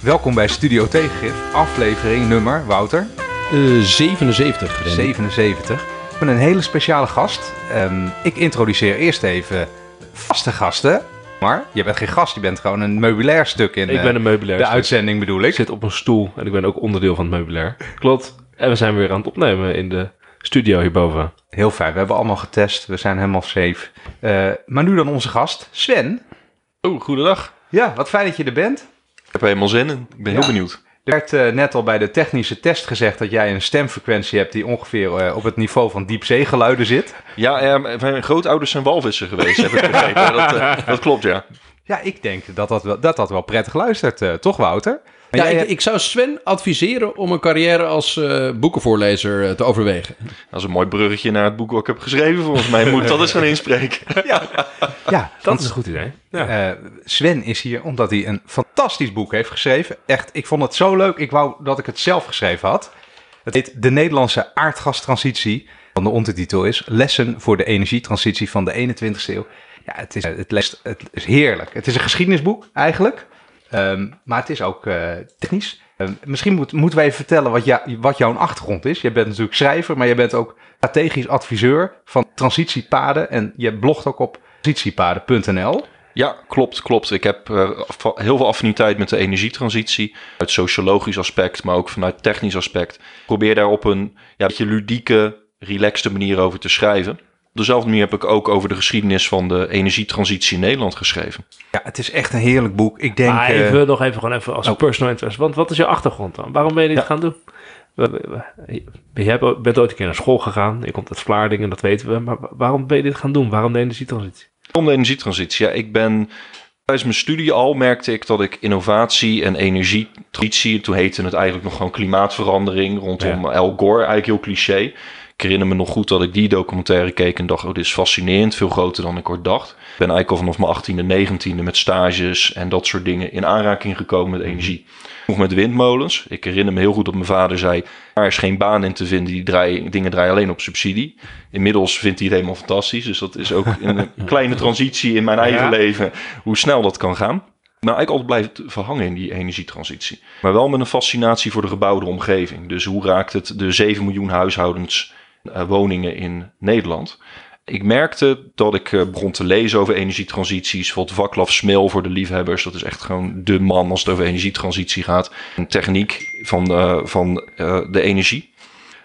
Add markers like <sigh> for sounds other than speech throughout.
Welkom bij Studio Tegengif, aflevering nummer, Wouter? Uh, 77. René. 77. We hebben een hele speciale gast. Ehm, ik introduceer eerst even vaste gasten. Maar je bent geen gast, je bent gewoon een meubilair stuk in Ik eh, ben een meubilair. de stuk. uitzending bedoel Ik ik. zit op een stoel en ik ben ook onderdeel van het meubilair. Klopt. En we zijn weer aan het opnemen in de studio hierboven. Heel fijn, we hebben allemaal getest, we zijn helemaal safe. Eh, maar nu dan onze gast, Sven. Oh, goedendag. Ja, wat fijn dat je er bent. Ik heb er helemaal zin in. Ik ben Ja. heel benieuwd. Er werd eh, net al bij de technische test gezegd dat jij een stemfrequentie hebt die ongeveer eh, op het niveau van diepzeegeluiden zit. Ja, eh, mijn grootouders zijn walvissen geweest, heb ik begrepen. Dat, dat klopt, ja. Ja, ik denk dat dat wel, dat, dat wel prettig luistert, toch Wouter? Ja, jij ik, ik zou Sven adviseren om een carrière als eh, boekenvoorlezer eh, te overwegen. Dat is een mooi bruggetje naar het boek wat ik heb geschreven. Volgens mij moet ik dat eens gaan inspreken. <laughs> ja, Dat is een goed idee. Ja. Eh, Sven is hier omdat hij een fantastisch boek heeft geschreven. Echt, ik vond het zo leuk. Ik wou dat ik het zelf geschreven had. Het heet De Nederlandse aardgastransitie. Van de ondertitel is Lessen voor de energietransitie van de 21ste eeuw. Ja, het is, het, les, het is heerlijk. Het is een geschiedenisboek eigenlijk. Ehm, maar het is ook eh, technisch. Ehm, misschien moet, moeten wij even vertellen wat, wat jouw achtergrond is. Je bent natuurlijk schrijver, maar je bent ook strategisch adviseur van transitiepaden. En je blogt ook op transitiepaden.nl. Ja, klopt, klopt. Ik heb eh, heel veel affiniteit met de energietransitie. Uit sociologisch aspect, maar ook vanuit technisch aspect. Ik probeer daar op een ja, beetje ludieke, relaxte manier over te schrijven. Op dezelfde manier heb ik ook over de geschiedenis van de energietransitie in Nederland geschreven. Ja, het is echt een heerlijk boek. Ik denk. maar eh, even nog even, gewoon even als oh. personal interest. Want wat is je achtergrond dan? Waarom ben je dit Ja. gaan doen? Je bent ooit een keer naar school gegaan. Je komt uit Vlaardingen, dat weten we. Maar wa- waarom ben je dit gaan doen? Waarom de energietransitie? Om de energietransitie. Ja, ik ben tijdens mijn studie al merkte ik dat ik innovatie en energietransitie, toen heette het eigenlijk nog gewoon klimaatverandering rondom Al Gore, eigenlijk heel cliché. Ik herinner me nog goed dat ik die documentaire keek en dacht, oh, dit is fascinerend, veel groter dan ik ooit dacht. Ik ben eigenlijk al vanaf mijn 18e, 19e met stages en dat soort dingen in aanraking gekomen met energie. Nog met windmolens. Ik herinner me heel goed dat mijn vader zei, er is geen baan in te vinden, die draaien, dingen draaien alleen op subsidie. Inmiddels vindt hij het helemaal fantastisch. Dus dat is ook een <laughs> kleine transitie in mijn eigen Ja. leven. Hoe snel dat kan gaan. Maar eigenlijk altijd blijft verhangen in die energietransitie. Maar wel met een fascinatie voor de gebouwde omgeving. Dus hoe raakt het de 7 miljoen huishoudens woningen in Nederland? Ik merkte dat ik eh, begon te lezen over energietransities. Wat Vaclav Smil voor de liefhebbers. Dat is echt gewoon de man als het over energietransitie gaat. Een techniek van, de, van eh, de energie.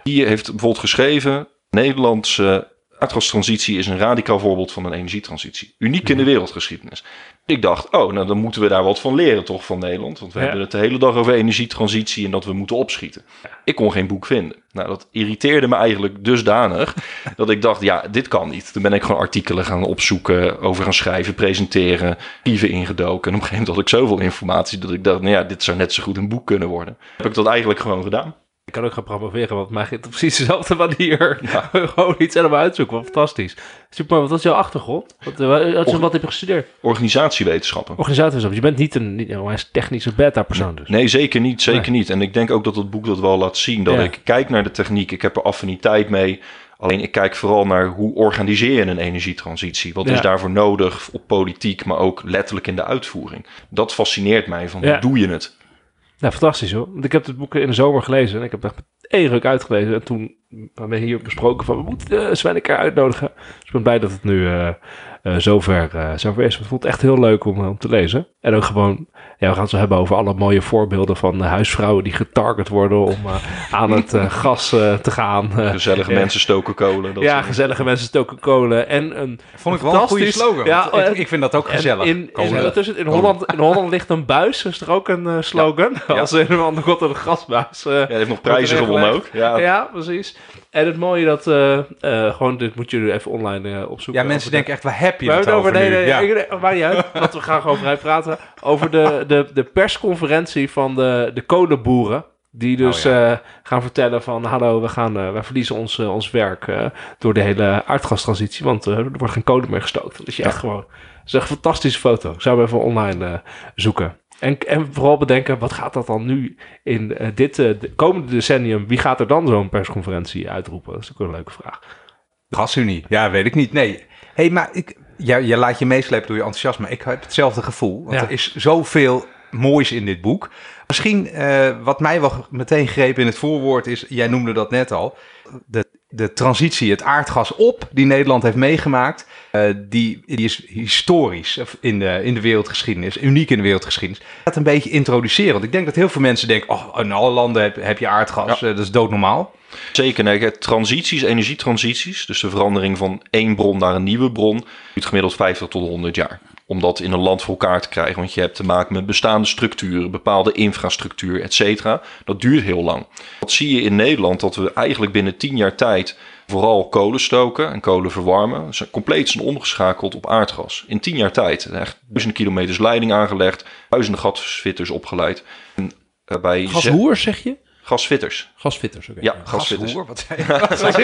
Die heeft bijvoorbeeld geschreven... Nederlandse aardgastransitie is een radicaal voorbeeld van een energietransitie. Uniek in de wereldgeschiedenis. Ik dacht, oh, nou dan moeten we daar wat van leren toch van Nederland. Want we Ja. hebben het de hele dag over energietransitie en dat we moeten opschieten. Ik kon geen boek vinden. Nou, dat irriteerde me eigenlijk dusdanig <laughs> dat ik dacht, ja, dit kan niet. Toen ben ik gewoon artikelen gaan opzoeken, over gaan schrijven, presenteren, archieven ingedoken. En op een gegeven moment had ik zoveel informatie dat ik dacht, nou ja, dit zou net zo goed een boek kunnen worden. Heb ik dat eigenlijk gewoon gedaan. Ik kan ook gaan promoveren, want mij op precies dezelfde manier <laughs> gewoon iets helemaal uitzoeken. Wat fantastisch. Super, wat was jouw achtergrond? Wat, eh, wat, wat heb je gestudeerd? Organisatiewetenschappen. Organisatie. Je bent niet een, niet een technische beta-persoon dus. Nee, zeker niet. Zeker niet. En ik denk ook dat het boek dat wel laat zien. Dat Ja. ik kijk naar de techniek. Ik heb er affiniteit mee. Alleen ik kijk vooral naar hoe organiseer je een energietransitie. Wat Ja. is daarvoor nodig op politiek, maar ook letterlijk in de uitvoering. Dat fascineert mij. Van Ja. hoe doe je het? Ja, fantastisch hoor. Want ik heb het boek in de zomer gelezen. En ik heb het echt één ruk uitgelezen. En toen hebben we hier besproken van... we moeten uh, uitnodigen. Dus ik ben blij dat het nu eh, eh, zover, zover is. Het echt heel leuk om, om te lezen. En ook gewoon... Ja, we gaan het zo hebben over alle mooie voorbeelden van eh, huisvrouwen... die getarget worden om eh, aan het eh, <laughs> gas te gaan. Gezellige mensen stoken kolen. Dat ja, gezellige mensen stoken kolen. En een Vond ik wel een goede fantastisch- slogan. Ja, ik, ik vind dat ook gezellig. In, in, in, Holland, in Holland ligt een buis. Is er ook een slogan? Als een of andere god een gasbuis. eh, Ja, hij heeft nog prijzen gewonnen ook. Ja, ja, precies. En het mooie dat... eh, eh, gewoon, dit moet je even online opzoeken. ja, mensen denken echt, waar heb je we het over nee, Ja. nee, nee, maakt niet uit, want we gaan gewoon vrij praten. Over de, de, de persconferentie van de, de kolenboeren. Die dus Oh, eh, gaan vertellen van, hallo, we, gaan, eh, wij verliezen ons, eh, ons werk door de hele aardgastransitie. Want er wordt geen kolen meer gestookt. Dus je echt gewoon, het is echt een fantastische foto. Zou we even online zoeken. En, en vooral bedenken, wat gaat dat dan nu in dit de komende decennium? Wie gaat er dan zo'n persconferentie uitroepen? Dat is ook een leuke vraag. Gasunie, ja, weet ik niet. Nee. hey, maar ik, ja, je laat je meeslepen door je enthousiasme. Ik heb hetzelfde gevoel. Want Ja. er is zoveel moois in dit boek. Misschien eh, wat mij wel meteen greep in het voorwoord is, jij noemde dat net al, de, de transitie, het aardgas op die Nederland heeft meegemaakt, eh, die, die is historisch in de, in de wereldgeschiedenis, uniek in de wereldgeschiedenis. Dat een beetje introduceren, want ik denk dat heel veel mensen denken, oh, in alle landen heb, heb je aardgas, Ja. eh, dat is doodnormaal. Zeker, nee, transities, energietransities, dus de verandering van één bron naar een nieuwe bron, duurt gemiddeld 50 tot 100 jaar. Om dat in een land voor elkaar te krijgen, want je hebt te maken met bestaande structuren, bepaalde infrastructuur, et cetera. Dat duurt heel lang. Wat zie je in Nederland, dat we eigenlijk binnen 10 jaar tijd vooral kolen stoken en kolen verwarmen, compleet zijn omgeschakeld op aardgas. In 10 jaar tijd, echt duizenden kilometers leiding aangelegd, duizenden gasfitters opgeleid. En, eh, bij Gashoer, zeg je? Gasfitters. Gasfitters, oké. Ja, gasfitters. Gashoer, wat <laughs> zei je? Wat zei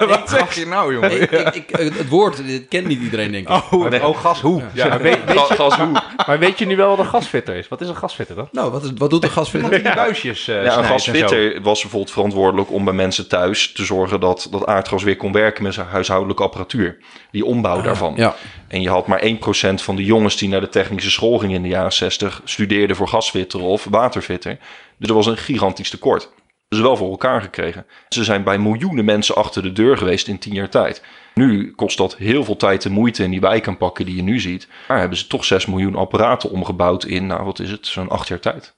je? Wat zeg je nou, jongen? Ik, ik, het woord dit kent niet iedereen, denk ik. Oh, oh gashoe. Ja. Maar weet, je, gashoer. <laughs> maar weet je nu wel wat een gasfitter is? Wat is een gasfitter dan? Nou, wat, is- wat doet een gasfitter? <laughs> Die buisjes eh, Ja, een gasfitter was bijvoorbeeld verantwoordelijk om bij mensen thuis te zorgen dat dat aardgas weer kon werken met zijn huishoudelijke apparatuur. Die ombouw daarvan. Ja. En je had maar 1% van de jongens die naar de technische school gingen in de jaren 60 studeerden voor gasfitter of waterfitter. Dus er was een gigantisch tekort. Dus wel voor elkaar gekregen. Ze zijn bij miljoenen mensen achter de deur geweest in 10 jaar tijd. Nu kost dat heel veel tijd en moeite in die wijkaanpakken die je nu ziet. Maar hebben ze toch 6 miljoen apparaten omgebouwd in, nou wat is het, zo'n 8 jaar tijd.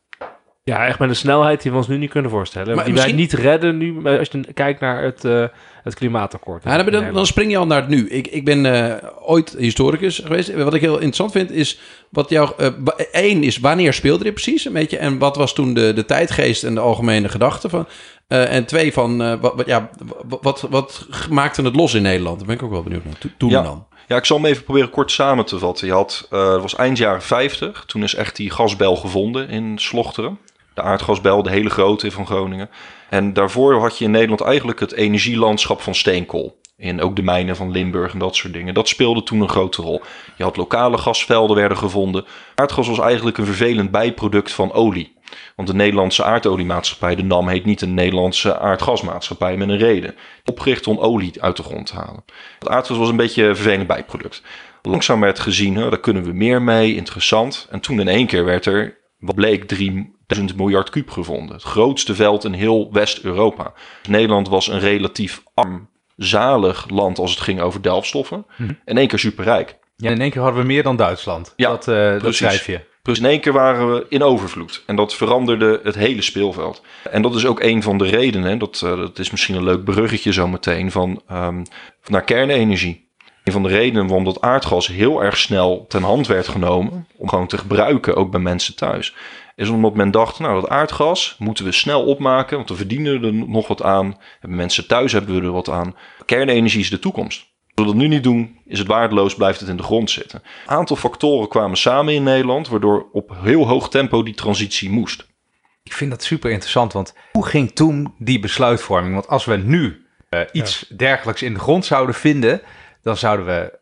Ja, echt met een snelheid die we ons nu niet kunnen voorstellen. Maar die misschien- wij niet redden nu, als je kijkt naar het, eh, het klimaatakkoord. Ja, dan, dan, spring je al naar het nu. Ik, ik ben eh, ooit historicus geweest. Wat ik heel interessant vind is wat jouw. eh, Eén is wanneer speelde dit precies een beetje? En wat was toen de, de tijdgeest en de algemene gedachte van? Eh, en twee van eh, wat, wat, ja, wat, wat, wat maakte het los in Nederland? Daar ben ik ook wel benieuwd naar. To- Toen Ja. dan. Ja, ik zal hem even proberen kort samen te vatten. Je had, eh, het was eind jaren 50. Toen is echt die gasbel gevonden in Slochteren. De aardgasbel, de hele grote van Groningen. En daarvoor had je in Nederland eigenlijk het energielandschap van steenkool. In ook de mijnen van Limburg en dat soort dingen. Dat speelde toen een grote rol. Je had lokale gasvelden werden gevonden. Aardgas was eigenlijk een vervelend bijproduct van olie. Want de Nederlandse aardoliemaatschappij, de NAM, heet niet een Nederlandse aardgasmaatschappij met een reden. Opgericht om olie uit de grond te halen. Het aardgas was een beetje een vervelend bijproduct. Langzaam werd gezien, daar kunnen we meer mee, interessant. En toen in één keer werd er, wat bleek, 3000 miljard kuub gevonden. Het grootste veld in heel West-Europa. Nederland was een relatief arm, zalig land als het ging over delfstoffen. In één keer superrijk. Ja, in één keer hadden we meer dan Duitsland. Ja, dat, eh, dat precies. schrijf je. Dus in één keer waren we in overvloed. En dat veranderde het hele speelveld. En dat is ook een van de redenen, dat, eh, dat is misschien een leuk bruggetje zometeen, van, ehm, naar kernenergie. Een van de redenen waarom dat aardgas heel erg snel ten hand werd genomen, om gewoon te gebruiken, ook bij mensen thuis, is omdat men dacht, nou dat aardgas moeten we snel opmaken, want we verdienen er nog wat aan. Hebben mensen thuis hebben we er wat aan. Kernenergie is de toekomst. Als we dat nu niet doen, is het waardeloos, blijft het in de grond zitten. Een aantal factoren kwamen samen in Nederland, waardoor op heel hoog tempo die transitie moest. Ik vind dat super interessant, want hoe ging toen die besluitvorming? Want als we nu eh, iets dergelijks in de grond zouden vinden, dan zouden we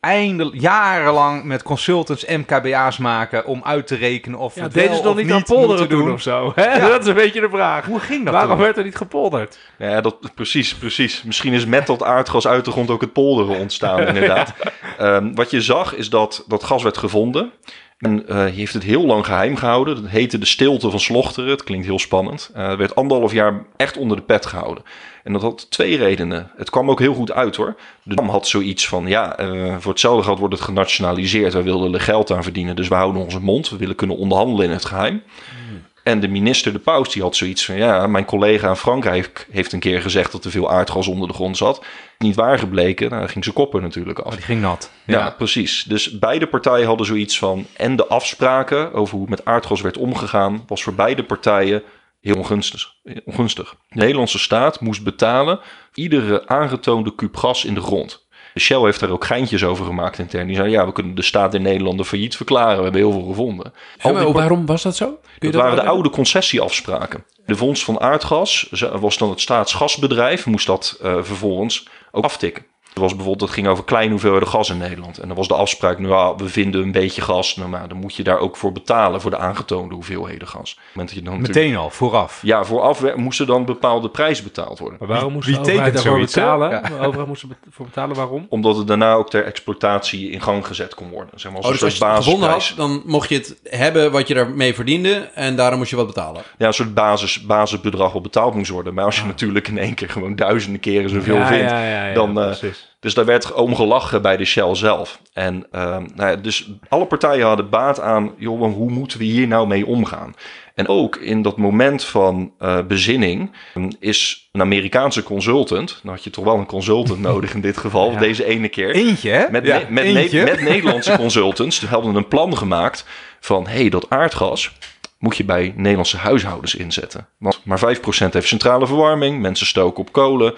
eindelijk jarenlang met consultants MKBA's maken om uit te rekenen of Ja, we het deden ze nog niet aan polderen doen of zo? Hè? <laughs> Dat is een beetje de vraag. Hoe ging dat Waarom toen? werd er niet gepolderd? Ja, dat, precies, precies. Misschien is met dat aardgas uit de grond ook het polderen ontstaan, <laughs> inderdaad. Ehm, wat je zag is dat dat gas werd gevonden. En eh, je heeft het heel lang geheim gehouden. Dat heette de stilte van Slochteren. Het klinkt heel spannend. Eh, werd anderhalf jaar echt onder de pet gehouden. En dat had twee redenen. Het kwam ook heel goed uit hoor. De NAM had zoiets van, ja, eh, voor hetzelfde geld wordt het genationaliseerd. Wij wilden er geld aan verdienen, dus we houden onze mond. We willen kunnen onderhandelen in het geheim. En de minister, de paus, die had zoiets van... ja, mijn collega in Frankrijk heeft een keer gezegd... dat er veel aardgas onder de grond zat. Niet waar gebleken, nou, dan ging ze koppen natuurlijk af. Oh, die ging nat. Ja, precies. Dus beide partijen hadden zoiets van... en de afspraken over hoe met aardgas werd omgegaan... was voor beide partijen heel ongunstig. ongunstig. De Nederlandse staat moest betalen... iedere aangetoonde kuub gas in de grond. Shell heeft daar ook geintjes over gemaakt intern. Die zei, ja, we kunnen de staat in Nederland failliet verklaren. We hebben heel veel gevonden. Al die waarom was dat zo? Dat waren de oude concessieafspraken. De vondst van aardgas was dan het staatsgasbedrijf, moest dat eh, vervolgens ook aftikken. Er was bijvoorbeeld, dat ging over kleine hoeveelheden gas in Nederland. En dan was de afspraak, nou ja, we vinden een beetje gas. Nou, maar dan moet je daar ook voor betalen voor de aangetoonde hoeveelheden gas. Op het moment dat je dan Meteen al, vooraf. Ja, vooraf moesten dan bepaalde prijzen betaald worden. Maar waarom moest wie de daarvoor betalen? Ja. De <laughs> overheid moest voor betalen, waarom? Omdat het daarna ook ter exploitatie in gang gezet kon worden. Zeg maar als Oh, een dus als je het gevonden basisprijs. had, dan mocht je het hebben wat je daarmee verdiende. En daarom moest je wat betalen. Ja, een soort basis, basisbedrag wat betaald moest worden. Maar als je natuurlijk in één keer gewoon duizenden keren zoveel ja, vindt. ja, ja, ja, dan, eh, precies. Dus daar werd om gelachen bij de Shell zelf. En ehm, nou ja, dus alle partijen hadden baat aan, joh, hoe moeten we hier nou mee omgaan? En ook in dat moment van eh, bezinning um, is een Amerikaanse consultant, nou had je toch wel een consultant <laughs> nodig in dit geval, Ja. deze ene keer. Eentje, hè? Met, Ja, ne- met, eentje. Ne- met <laughs> Nederlandse consultants hadden een plan gemaakt van... hé, hey, dat aardgas moet je bij Nederlandse huishoudens inzetten. Want maar 5% heeft centrale verwarming. Mensen stoken op kolen.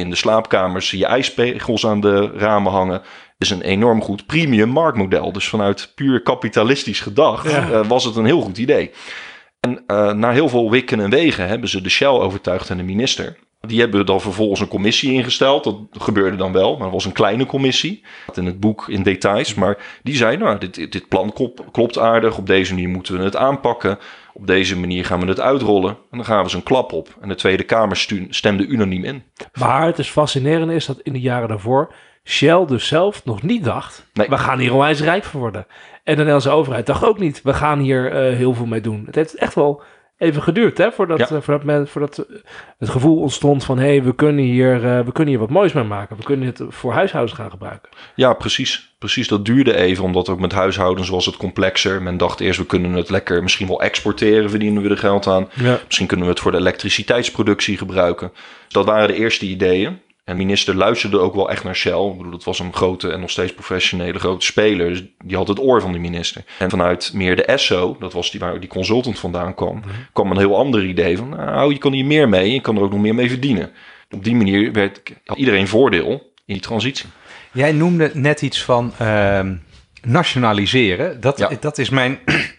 In de slaapkamers zie je ijspegels aan de ramen hangen. is een enorm goed premium marktmodel. Dus vanuit puur kapitalistisch gedacht Ja. eh, was het een heel goed idee. En eh, na heel veel wikken en wegen hebben ze de Shell overtuigd en de minister. Die hebben dan vervolgens een commissie ingesteld. Dat gebeurde dan wel, maar dat was een kleine commissie. In het boek in details. Maar die zei, nou, dit, dit- dit plan klopt, klopt aardig. Op deze manier moeten we het aanpakken. Op deze manier gaan we het uitrollen. En dan gaven ze een klap op. En de Tweede Kamer stemde unaniem in. Maar het is fascinerend is dat in de jaren daarvoor Shell dus zelf nog niet dacht, Nee. we gaan hier onwijs rijk van worden. En de Nederlandse overheid dacht ook niet, we gaan hier eh, heel veel mee doen. Het heeft echt wel even geduurd, hè, voordat, Ja. eh, voordat, men, voordat eh, het gevoel ontstond van, hé, hey, we, kunnen hier, eh, we kunnen hier wat moois mee maken. We kunnen het voor huishoudens gaan gebruiken. Ja, precies. Precies, dat duurde even, omdat ook met huishoudens was het complexer. Men dacht eerst, we kunnen het lekker misschien wel exporteren, verdienen we er geld aan. Ja. Misschien kunnen we het voor de elektriciteitsproductie gebruiken. Dat waren de eerste ideeën. En de minister luisterde ook wel echt naar Shell. Ik bedoel, dat was een grote en nog steeds professionele grote speler. Dus die had het oor van de minister. En vanuit meer de ESSO, dat was die waar die consultant vandaan kwam, kwam een heel ander idee van, nou, je kan hier meer mee, je kan er ook nog meer mee verdienen. Op die manier werd had iedereen voordeel in die transitie. Jij noemde net iets van ehm, nationaliseren. Dat, Ja. dat is mijn... <clears throat>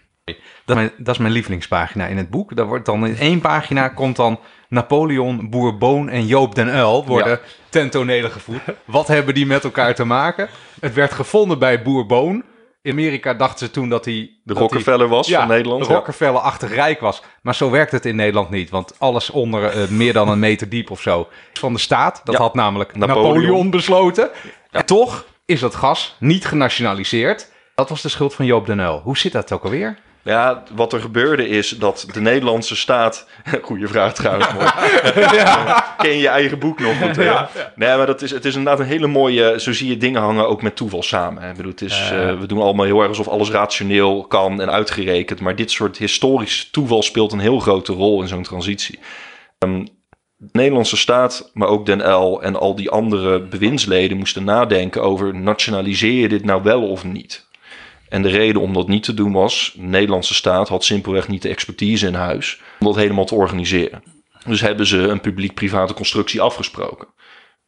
Dat is, mijn, dat is mijn lievelingspagina in het boek. Daar wordt dan in één pagina komt dan Napoleon, Bourbon en Joop den Uyl worden Ja. ten tonele gevoerd. Wat hebben die met elkaar te maken? Het werd gevonden bij Bourbon. In Amerika dachten ze toen dat hij... De dat Rockefeller was van Nederland. de. Rockefeller-achtig rijk was. Maar zo werkt het in Nederland niet. Want alles onder eh, meer dan een meter diep of zo van de staat. Dat Ja. had namelijk Napoleon, Napoleon. besloten. En toch is dat gas niet genationaliseerd. Dat was de schuld van Joop den Uyl. Hoe zit dat ook alweer? Ja, wat er gebeurde is dat de Nederlandse staat... <laughs> Goeie vraag trouwens. <laughs> Ken je eigen boek nog goed? Nee, maar dat is, het is inderdaad een hele mooie... Zo zie je dingen hangen ook met toeval samen. Hè. Ik bedoel, het is, eh, we doen allemaal heel erg alsof alles rationeel kan en uitgerekend. Maar dit soort historisch toeval speelt een heel grote rol in zo'n transitie. Ehm, de Nederlandse staat, maar ook Den L en al die andere bewindsleden moesten nadenken over... nationaliseer je dit nou wel of niet? En de reden om dat niet te doen was, de Nederlandse staat had simpelweg niet de expertise in huis om dat helemaal te organiseren. Dus hebben ze een publiek-private constructie afgesproken.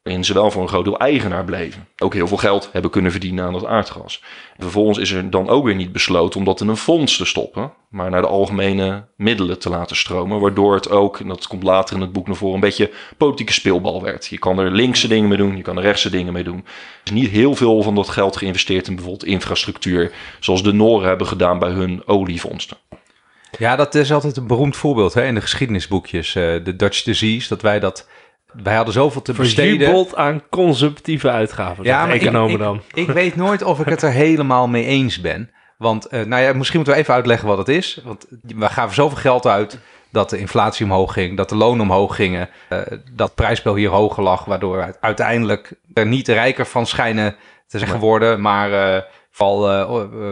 Waarin ze wel voor een groot deel eigenaar bleven. Ook heel veel geld hebben kunnen verdienen aan dat aardgas. En vervolgens is er dan ook weer niet besloten om dat in een fonds te stoppen. Maar naar de algemene middelen te laten stromen. Waardoor het ook, en dat komt later in het boek naar voren, een beetje politieke speelbal werd. Je kan er linkse dingen mee doen, je kan er rechtse dingen mee doen. Er is niet heel veel van dat geld geïnvesteerd in bijvoorbeeld infrastructuur. Zoals de Noren hebben gedaan bij hun oliefondsen. Ja, dat is altijd een beroemd voorbeeld hè, in de geschiedenisboekjes. eh, de Dutch disease, dat wij dat... Wij hadden zoveel te besteden. Aan consumptieve uitgaven. Ja, maar ik- economen ik, dan. Ik, weet nooit of ik het er helemaal mee eens ben. Want, eh, nou ja, misschien moeten we even uitleggen wat het is. Want we gaven zoveel geld uit dat de inflatie omhoog ging, dat de lonen omhoog gingen, eh, dat prijsspel hier hoger lag, waardoor we uiteindelijk er niet rijker van schijnen te zijn geworden, maar eh vooral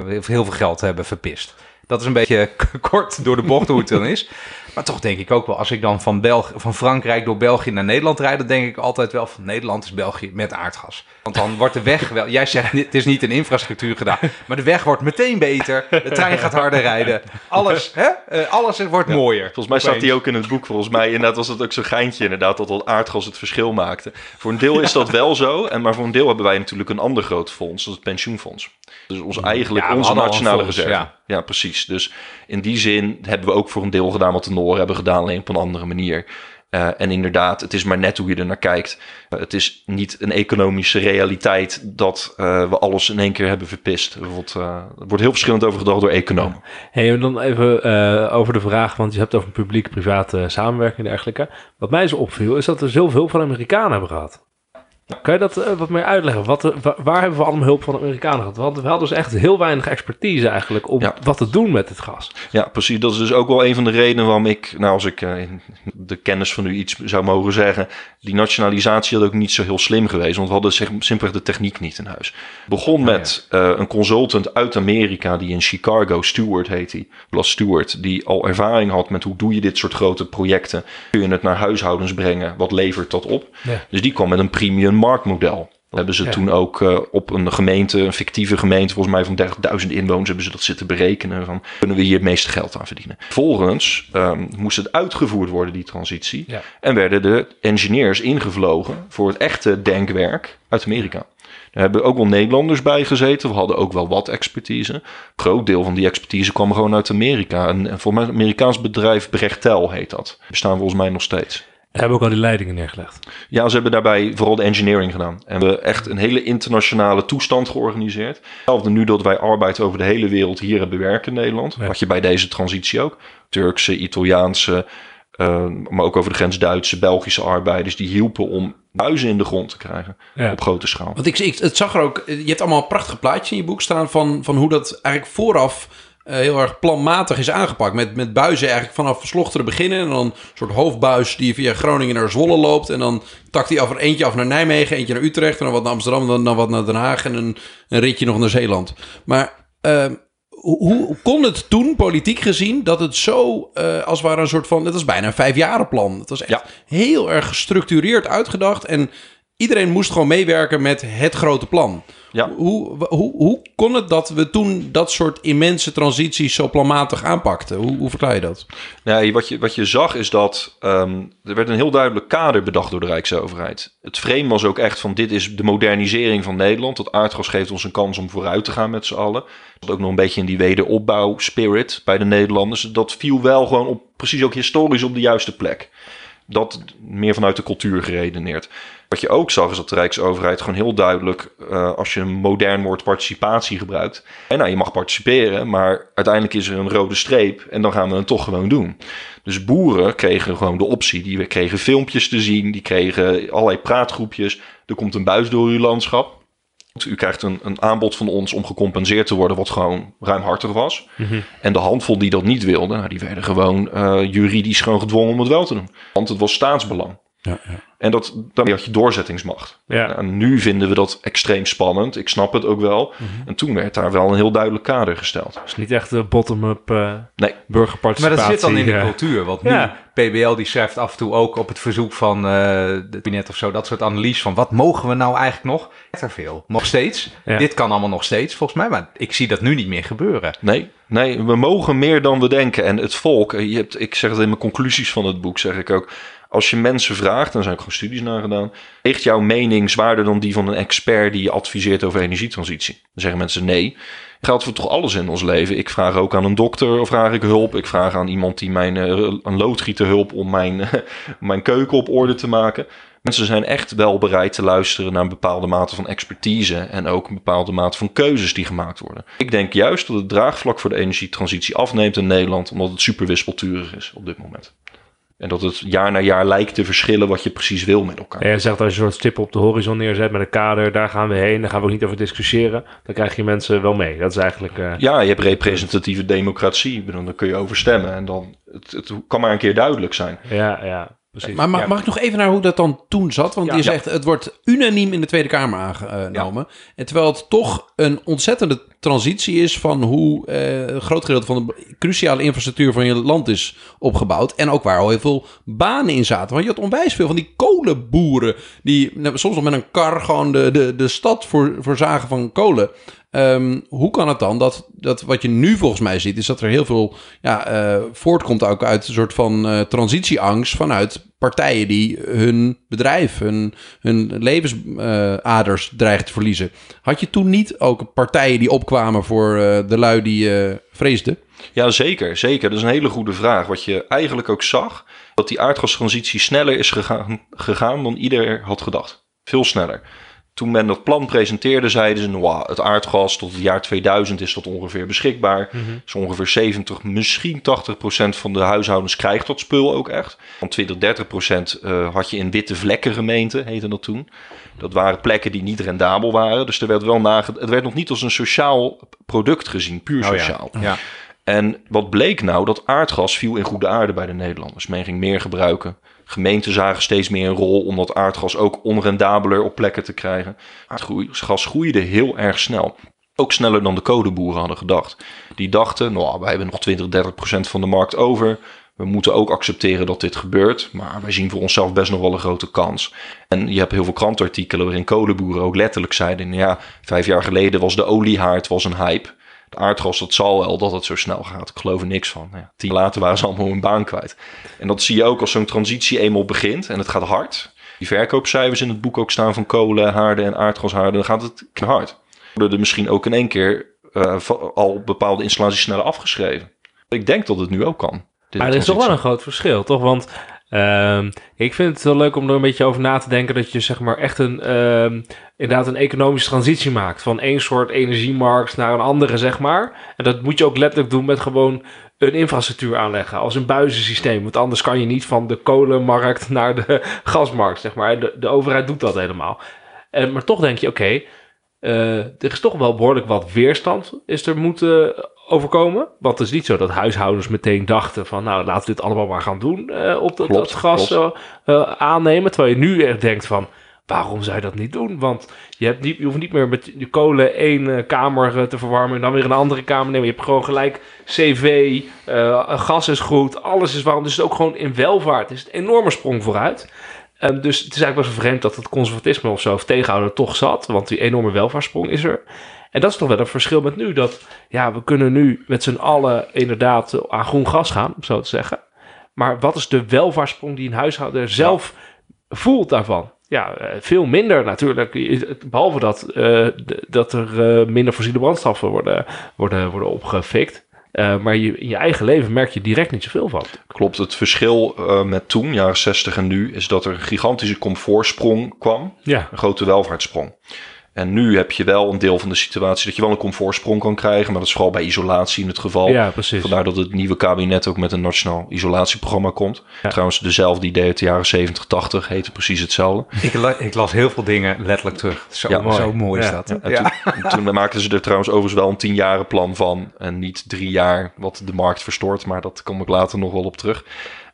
heel veel geld hebben verpist. Dat is een beetje <laughs> kort door de bocht hoe het dan is. Maar toch denk ik ook wel, als ik dan van, Belg van Frankrijk door België naar Nederland rijd, dan denk ik altijd wel van Nederland is België met aardgas. Want dan wordt de weg <laughs> wel, jij zegt het is niet in infrastructuur gedaan, maar de weg wordt meteen beter, de trein gaat harder rijden, alles, hè? Eh, alles wordt mooier. Volgens mij staat die ook in het boek. Volgens mij inderdaad was het ook zo'n geintje inderdaad dat dat aardgas het verschil maakte. Voor een deel is dat <laughs> wel zo. En maar voor een deel hebben wij natuurlijk een ander groot fonds. Dat is het pensioenfonds. Dus ons eigenlijk Ja, onze een nationale fonds, reserve. ja. Ja. precies. Dus in die zin hebben we ook voor een deel gedaan wat de Noren hebben gedaan, alleen op een andere manier. Uh, en inderdaad, het is maar net hoe je er naar kijkt. Uh, het is niet een economische realiteit dat uh, we alles in één keer hebben verpist. Er wordt, er wordt heel verschillend over gedacht door economen. Hey, dan even over de vraag, want je hebt over publiek-private samenwerking en dergelijke. Wat mij zo opviel, is dat er zoveel van Amerikanen hebben gehad. Kan je dat uh, wat meer uitleggen? Wat, uh, waar hebben we allemaal hulp van de Amerikanen gehad? Want we hadden dus echt heel weinig expertise eigenlijk om Ja. wat te doen met het gas. Ja, precies. Dat is dus ook wel een van de redenen waarom ik, nou als ik uh, de kennis van u iets zou mogen zeggen, die nationalisatie had ook niet zo heel slim geweest, want we hadden zeg, simpelweg de techniek niet in huis. Begon met uh, een consultant uit Amerika die in Chicago, Stewart heet hij, Blas Stewart, die al ervaring had met hoe doe je dit soort grote projecten. Kun je het naar huishoudens brengen? Wat levert dat op? Ja. Dus die kwam met een premium marktmodel. Dat hebben ze Ja. toen ook uh, op een gemeente, een fictieve gemeente, volgens mij van 30.000 inwoners, hebben ze dat zitten berekenen. Van kunnen we hier het meeste geld aan verdienen? Vervolgens um, moest het uitgevoerd worden, die transitie. Ja. En werden de engineers ingevlogen voor het echte denkwerk uit Amerika. Daar hebben ook wel Nederlanders bij gezeten. We hadden ook wel wat expertise. Een groot deel van die expertise kwam gewoon uit Amerika. En, en volgens mij een Amerikaans bedrijf, Brechtel heet dat. Bestaan volgens mij nog steeds. Hebben ook al die leidingen neergelegd. Ja, ze hebben daarbij vooral de engineering gedaan. En we echt een hele internationale toestand georganiseerd. Hetzelfde nu dat wij arbeid over de hele wereld hier hebben werken in Nederland. Ja. Had je bij deze transitie ook. Turkse, Italiaanse, uh, maar ook over de grens Duitse, Belgische arbeiders. Die hielpen om huizen in de grond te krijgen Ja. op grote schaal. Want ik, ik het zag er ook, je hebt allemaal prachtige plaatjes in je boek staan van, van hoe dat eigenlijk vooraf uh, heel erg planmatig is aangepakt. Met, met buizen eigenlijk vanaf Slochteren beginnen. En dan een soort hoofdbuis die via Groningen naar Zwolle loopt. En dan takt hij af eentje af naar Nijmegen, eentje naar Utrecht. En dan wat naar Amsterdam, dan, dan wat naar Den Haag. En een, een ritje nog naar Zeeland. Maar uh, hoe, hoe, kon het toen, politiek gezien, dat het zo uh, als het ware een soort van... Het was bijna een vijfjarenplan. Het was echt Ja. heel erg gestructureerd uitgedacht. En iedereen moest gewoon meewerken met het grote plan. Ja. Hoe, hoe, hoe kon het dat we toen dat soort immense transities zo planmatig aanpakten? Hoe, hoe verklaar je dat? Nee, wat je, wat je zag is dat um, er werd een heel duidelijk kader bedacht door de Rijksoverheid. Het frame was ook echt van dit is de modernisering van Nederland. Dat aardgas geeft ons een kans om vooruit te gaan met z'n allen. Dat ook nog een beetje in die wederopbouw spirit bij de Nederlanders. Dat viel wel gewoon op, precies ook historisch op de juiste plek. Dat meer vanuit de cultuur geredeneerd. Wat je ook zag is dat de Rijksoverheid gewoon heel duidelijk, uh, als je een modern woord participatie gebruikt. En nou, je mag participeren, maar uiteindelijk is er een rode streep en dan gaan we het toch gewoon doen. Dus boeren kregen gewoon de optie. Die kregen filmpjes te zien, die kregen allerlei praatgroepjes. Er komt een buis door uw landschap. U krijgt een, een, aanbod van ons om gecompenseerd te worden, wat gewoon ruimhartig was. Mm -hmm. En de handvol die dat niet wilde, nou, die werden gewoon uh, juridisch gewoon gedwongen om het wel te doen. Want het was staatsbelang. Ja, ja. En dat, daarmee had je doorzettingsmacht. Ja. En nu vinden we dat extreem spannend. Ik snap het ook wel. Mhm. En toen werd daar wel een heel duidelijk kader gesteld. Dus niet echt de bottom-up uh, Nee. burgerparticipatie. Maar dat zit dan in de eh. cultuur. Want nu. PBL die schrijft af en toe ook op het verzoek van uh, de kabinet of zo, dat soort analyse van wat mogen we nou eigenlijk nog? Er veel. Nog steeds. Ja. Dit kan allemaal nog steeds volgens mij, maar ik zie dat nu niet meer gebeuren. Nee, nee, we mogen meer dan we denken. En het volk, eh, je hebt, ik zeg het in mijn conclusies van het boek, zeg ik ook. Als je mensen vraagt, en zijn ook gewoon studies naar gedaan, ligt jouw mening zwaarder dan die van een expert die je adviseert over energietransitie? Dan zeggen mensen nee. Geldt voor toch alles in ons leven. Ik vraag ook aan een dokter of vraag ik hulp. Ik vraag aan iemand die mijn, uh, een loodgieter hulp om mijn, uh, <laughs> mijn keuken op orde te maken. Mensen zijn echt wel bereid te luisteren naar een bepaalde mate van expertise en ook een bepaalde mate van keuzes die gemaakt worden. Ik denk juist dat het draagvlak voor de energietransitie afneemt in Nederland, omdat het super wispelturig is op dit moment. En dat het jaar na jaar lijkt te verschillen wat je precies wil met elkaar. Ja, je zegt als je een soort stip op de horizon neerzet met een kader, daar gaan we heen, daar gaan we ook niet over discussiëren. Dan krijg je mensen wel mee. Dat is eigenlijk. Uh... Ja, je hebt representatieve democratie. Dan kun je over stemmen. En dan het, het kan maar een keer duidelijk zijn. Ja, ja. Precies. Maar mag, ja. mag ik nog even naar hoe dat dan toen zat? Want Ja. je zegt het wordt unaniem in de Tweede Kamer aangenomen. En terwijl het toch een ontzettende transitie is van hoe eh, groot gedeelte van de cruciale infrastructuur van je land is opgebouwd. En ook waar al heel veel banen in zaten. Want je had onwijs veel van die kolenboeren die nou, soms nog met een kar gewoon de, de, de stad voor, voorzagen van kolen. Um, hoe kan het dan dat, dat wat je nu volgens mij ziet, is dat er heel veel ja, uh, voortkomt ook uit een soort van uh, transitieangst vanuit partijen die hun bedrijf, hun, hun levensaders uh, dreigen te verliezen. Had je toen niet ook partijen die opkwamen voor de lui die vreesden? Ja, zeker, zeker. Dat is een hele goede vraag. Wat je eigenlijk ook zag, dat die aardgastransitie sneller is gegaan, gegaan dan ieder had gedacht. Veel sneller. Toen men dat plan presenteerde, zeiden ze: wow, het aardgas tot het jaar 2000 is dat ongeveer beschikbaar. Dus ongeveer 70, misschien 80 procent van de huishoudens krijgt dat spul ook echt. Van 20, 30 procent eh, had je in witte vlekken gemeenten, heette dat toen. Dat waren plekken die niet rendabel waren. Dus er werd wel nage het werd nog niet als een sociaal product gezien, puur Oh ja. sociaal. Ja. En wat bleek nou? Dat aardgas viel in goede aarde bij de Nederlanders. Men ging meer gebruiken. Gemeenten zagen steeds meer een rol om dat aardgas ook onrendabeler op plekken te krijgen. Aardgas groeide heel erg snel. Ook sneller dan de codeboeren hadden gedacht. Die dachten, nou, wij hebben nog 20, 30 procent van de markt over. We moeten ook accepteren dat dit gebeurt. Maar wij zien voor onszelf best nog wel een grote kans. En je hebt heel veel krantartikelen waarin kolenboeren ook letterlijk zeiden... nou ja, vijf jaar geleden was de oliehaard was een hype. Aardgas, dat zal wel dat het zo snel gaat. Ik geloof er niks van. Nou Ja, tien jaar later waren ze allemaal hun baan kwijt. En dat zie je ook als zo'n transitie eenmaal begint en het gaat hard. Die verkoopcijfers in het boek ook staan van kolen, haarden en aardgashaarden. Dan gaat het hard. Worden er misschien ook in één keer eh, al bepaalde installaties sneller afgeschreven. Ik denk dat het nu ook kan. Maar er is toch wel een groot verschil, toch? Want ehm, ik vind het wel leuk om er een beetje over na te denken dat je zeg maar echt een, ehm, inderdaad een economische transitie maakt. Van één soort energiemarkt naar een andere, zeg maar. En dat moet je ook letterlijk doen met gewoon een infrastructuur aanleggen. Als een buizensysteem. Want anders kan je niet van de kolenmarkt <laughs> naar de gasmarkt, zeg maar. De, de overheid doet dat helemaal. En, maar toch denk je, oké, eh, er is toch wel behoorlijk wat weerstand is er moeten overkomen. Want het is niet zo dat huishoudens meteen dachten van... nou, laten we dit allemaal maar gaan doen eh, op dat, Klopt, dat gas eh, aannemen. Terwijl je nu echt denkt van... waarom zou je dat niet doen? Want je, hebt niet, je hoeft niet meer met je kolen één kamer te verwarmen... en dan weer een andere kamer nemen. Je hebt gewoon gelijk CV, gas is goed, alles is warm. Dus het is ook gewoon in welvaart is het een enorme sprong vooruit... Ehm, dus het is eigenlijk best wel vreemd dat het conservatisme of zo, of tegenhouden, toch zat. Want die enorme welvaartssprong is er. En dat is toch wel een verschil met nu. Dat ja, we kunnen nu met z'n allen inderdaad aan groen gas gaan, om zo te zeggen. Maar wat is de welvaartssprong die een huishouden zelf voelt daarvan? Ja, eh, veel minder natuurlijk. Behalve dat, eh, dat er eh, minder fossiele brandstoffen worden, worden, worden opgefikt. Eh, maar je, in je eigen leven merk je direct niet zoveel van. Klopt, het verschil eh, met toen, jaren 60 en nu, is dat er een gigantische comfortsprong kwam. Ja, Een grote welvaartssprong. En nu heb je wel een deel van de situatie dat je wel een comfortsprong kan krijgen. Maar dat is vooral bij isolatie in het geval. ja precies. Vandaar dat het nieuwe kabinet ook met een nationaal isolatieprogramma komt. Ja. Trouwens, dezelfde idee uit de jaren 70, 80 heette precies hetzelfde. Ik, la- ik las heel veel dingen letterlijk terug. Zo Ja, mooi, mooi. zo mooi is dat. Ja. toen, toen <laughs> maakten ze er trouwens overigens wel een tienjaren plan van. En niet drie jaar, wat de markt verstoort. Maar dat kom ik later nog wel op terug.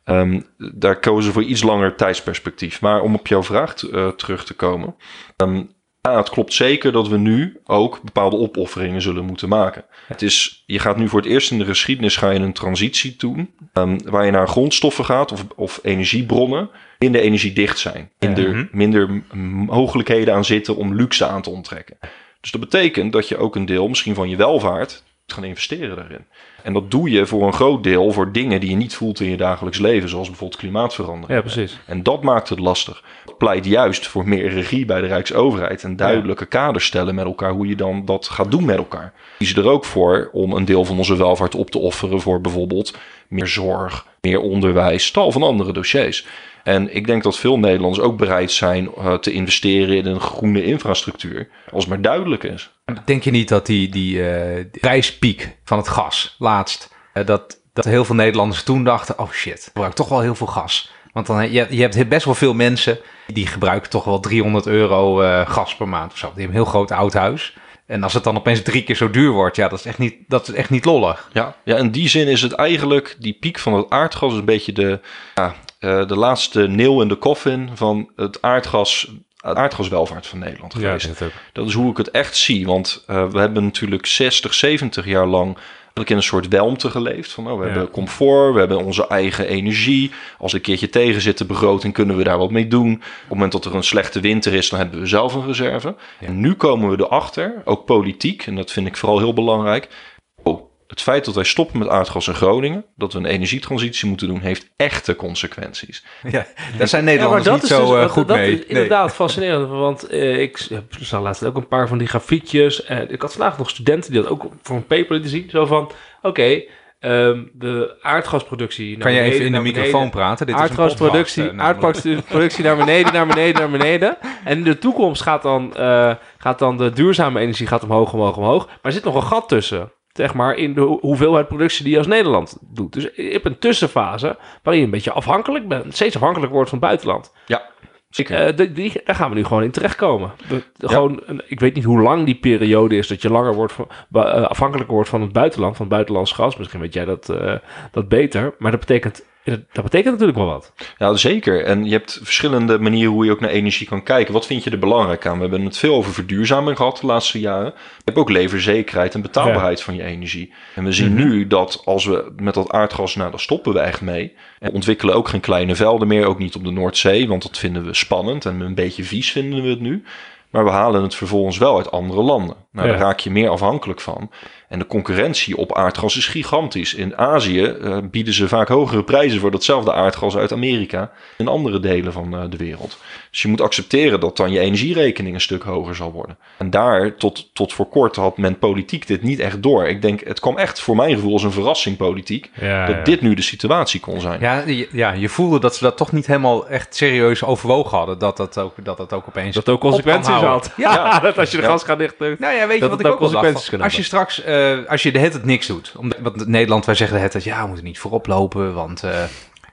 Ehm, daar kozen ze voor iets langer tijdsperspectief. Maar om op jouw vraag eh, terug te komen. Ehm, ja, het klopt zeker dat we nu ook bepaalde opofferingen zullen moeten maken. Het is, je gaat nu voor het eerst in de geschiedenis ga je een transitie doen. ehm, waar je naar grondstoffen gaat of, of energiebronnen. Minder energiedicht zijn. Minder, Mhm. minder mogelijkheden aan zitten om luxe aan te onttrekken. Dus dat betekent dat je ook een deel misschien van je welvaart gaan investeren daarin. En dat doe je voor een groot deel voor dingen die je niet voelt in je dagelijks leven, zoals bijvoorbeeld klimaatverandering. Ja, precies. En dat maakt het lastig. Het pleit juist voor meer regie bij de Rijksoverheid en duidelijke kaders stellen met elkaar hoe je dan dat gaat doen met elkaar. Kiezen er ook voor om een deel van onze welvaart op te offeren voor bijvoorbeeld meer zorg, meer onderwijs, tal van andere dossiers. En ik denk dat veel Nederlanders ook bereid zijn eh, te investeren in een groene infrastructuur, als het maar duidelijk is. Denk je niet dat die, die, eh, prijspiek van het gas laatst, eh, dat, dat heel veel Nederlanders toen dachten, oh shit, ik gebruik toch wel heel veel gas. Want dan, je, je hebt best wel veel mensen die gebruiken toch wel 300 euro gas per maand of zo. Die hebben een heel groot oud huis. En als het dan opeens drie keer zo duur wordt, ja, dat is echt niet, dat is echt niet lollig. Ja, ja, in die zin is het eigenlijk, die piek van het aardgas is een beetje de, ja, eh, de laatste nail in de coffin van het aardgas, het aardgaswelvaart van Nederland Ja, geweest. dat is het ook. Dat is hoe ik het echt zie. Want eh, we hebben natuurlijk 60, 70 jaar lang in een soort welmte geleefd. Van, oh, we Ja. hebben comfort, we hebben onze eigen energie. Als een keertje tegen zit de begroting, kunnen we daar wat mee doen. Op het moment dat er een slechte winter is, dan hebben we zelf een reserve. En nu komen we erachter, ook politiek, en dat vind ik vooral heel belangrijk. Het feit dat wij stoppen met aardgas in Groningen, dat we een energietransitie moeten doen, heeft echte consequenties. Ja, daar zijn Nederlanders dat niet is zo dus- eh, dat- goed dat mee. is inderdaad <laughs> fascinerend, want eh, ik zag laatst ook een paar van die grafiekjes. En ik had vandaag nog studenten die dat ook voor een paper lieten zien. Zo van, oké, ehm, de aardgasproductie. naar Kan je beneden, even in de microfoon praten? Dit is een aardgasproductie, namelijk. aardgasproductie naar beneden, naar beneden, naar beneden. En in de toekomst gaat dan, eh, gaat dan de duurzame energie gaat omhoog, omhoog, omhoog. Maar er zit nog een gat tussen. Zeg maar in de ho- hoeveelheid productie die je als Nederland doet. Dus je hebt een tussenfase waarin je een beetje afhankelijk bent. Steeds afhankelijk wordt van het buitenland. Ja, zeker. Eh, die, die- daar gaan we nu gewoon in terechtkomen. De- de- Gewoon, ik weet niet hoe lang die periode is dat je langer wordt van, eh, afhankelijk wordt van het buitenland, van het buitenlands gas. Misschien weet jij dat, eh, dat beter. Maar dat betekent, dat betekent natuurlijk wel wat. Ja, zeker. En je hebt verschillende manieren hoe je ook naar energie kan kijken. Wat vind je er belangrijk aan? We hebben het veel over verduurzaming gehad de laatste jaren. Je hebt ook leverzekerheid en betaalbaarheid van je energie. En we zien nu dat als we met dat aardgas, nou daar stoppen we echt mee. En ontwikkelen ook geen kleine velden meer, ook niet op de Noordzee. Want dat vinden we spannend en een beetje vies vinden we het nu. Maar we halen het vervolgens wel uit andere landen. Nou, Ja. daar raak je meer afhankelijk van. En de concurrentie op aardgas is gigantisch. In Azië eh, bieden ze vaak hogere prijzen voor datzelfde aardgas uit Amerika. In andere delen van eh, de wereld. Dus je moet accepteren dat dan je energierekening een stuk hoger zal worden. En daar, tot, tot voor kort, had men politiek dit niet echt door. Ik denk, het kwam echt voor mijn gevoel als een verrassing politiek. Ja, dat dit nu de situatie kon zijn. Ja, je, ja, je voelde dat ze dat toch niet helemaal echt serieus overwogen hadden. Dat dat ook, dat dat ook opeens Dat ook consequenties had. Ja, <laughs> dat als je de Ja. gas gaat dichten. Nou ja, weet je Dat wat ik ook wel Als je straks, eh, als je de het niks doet. Omdat, want in Nederland, wij zeggen de het ja, we moeten niet voorop lopen, want, eh,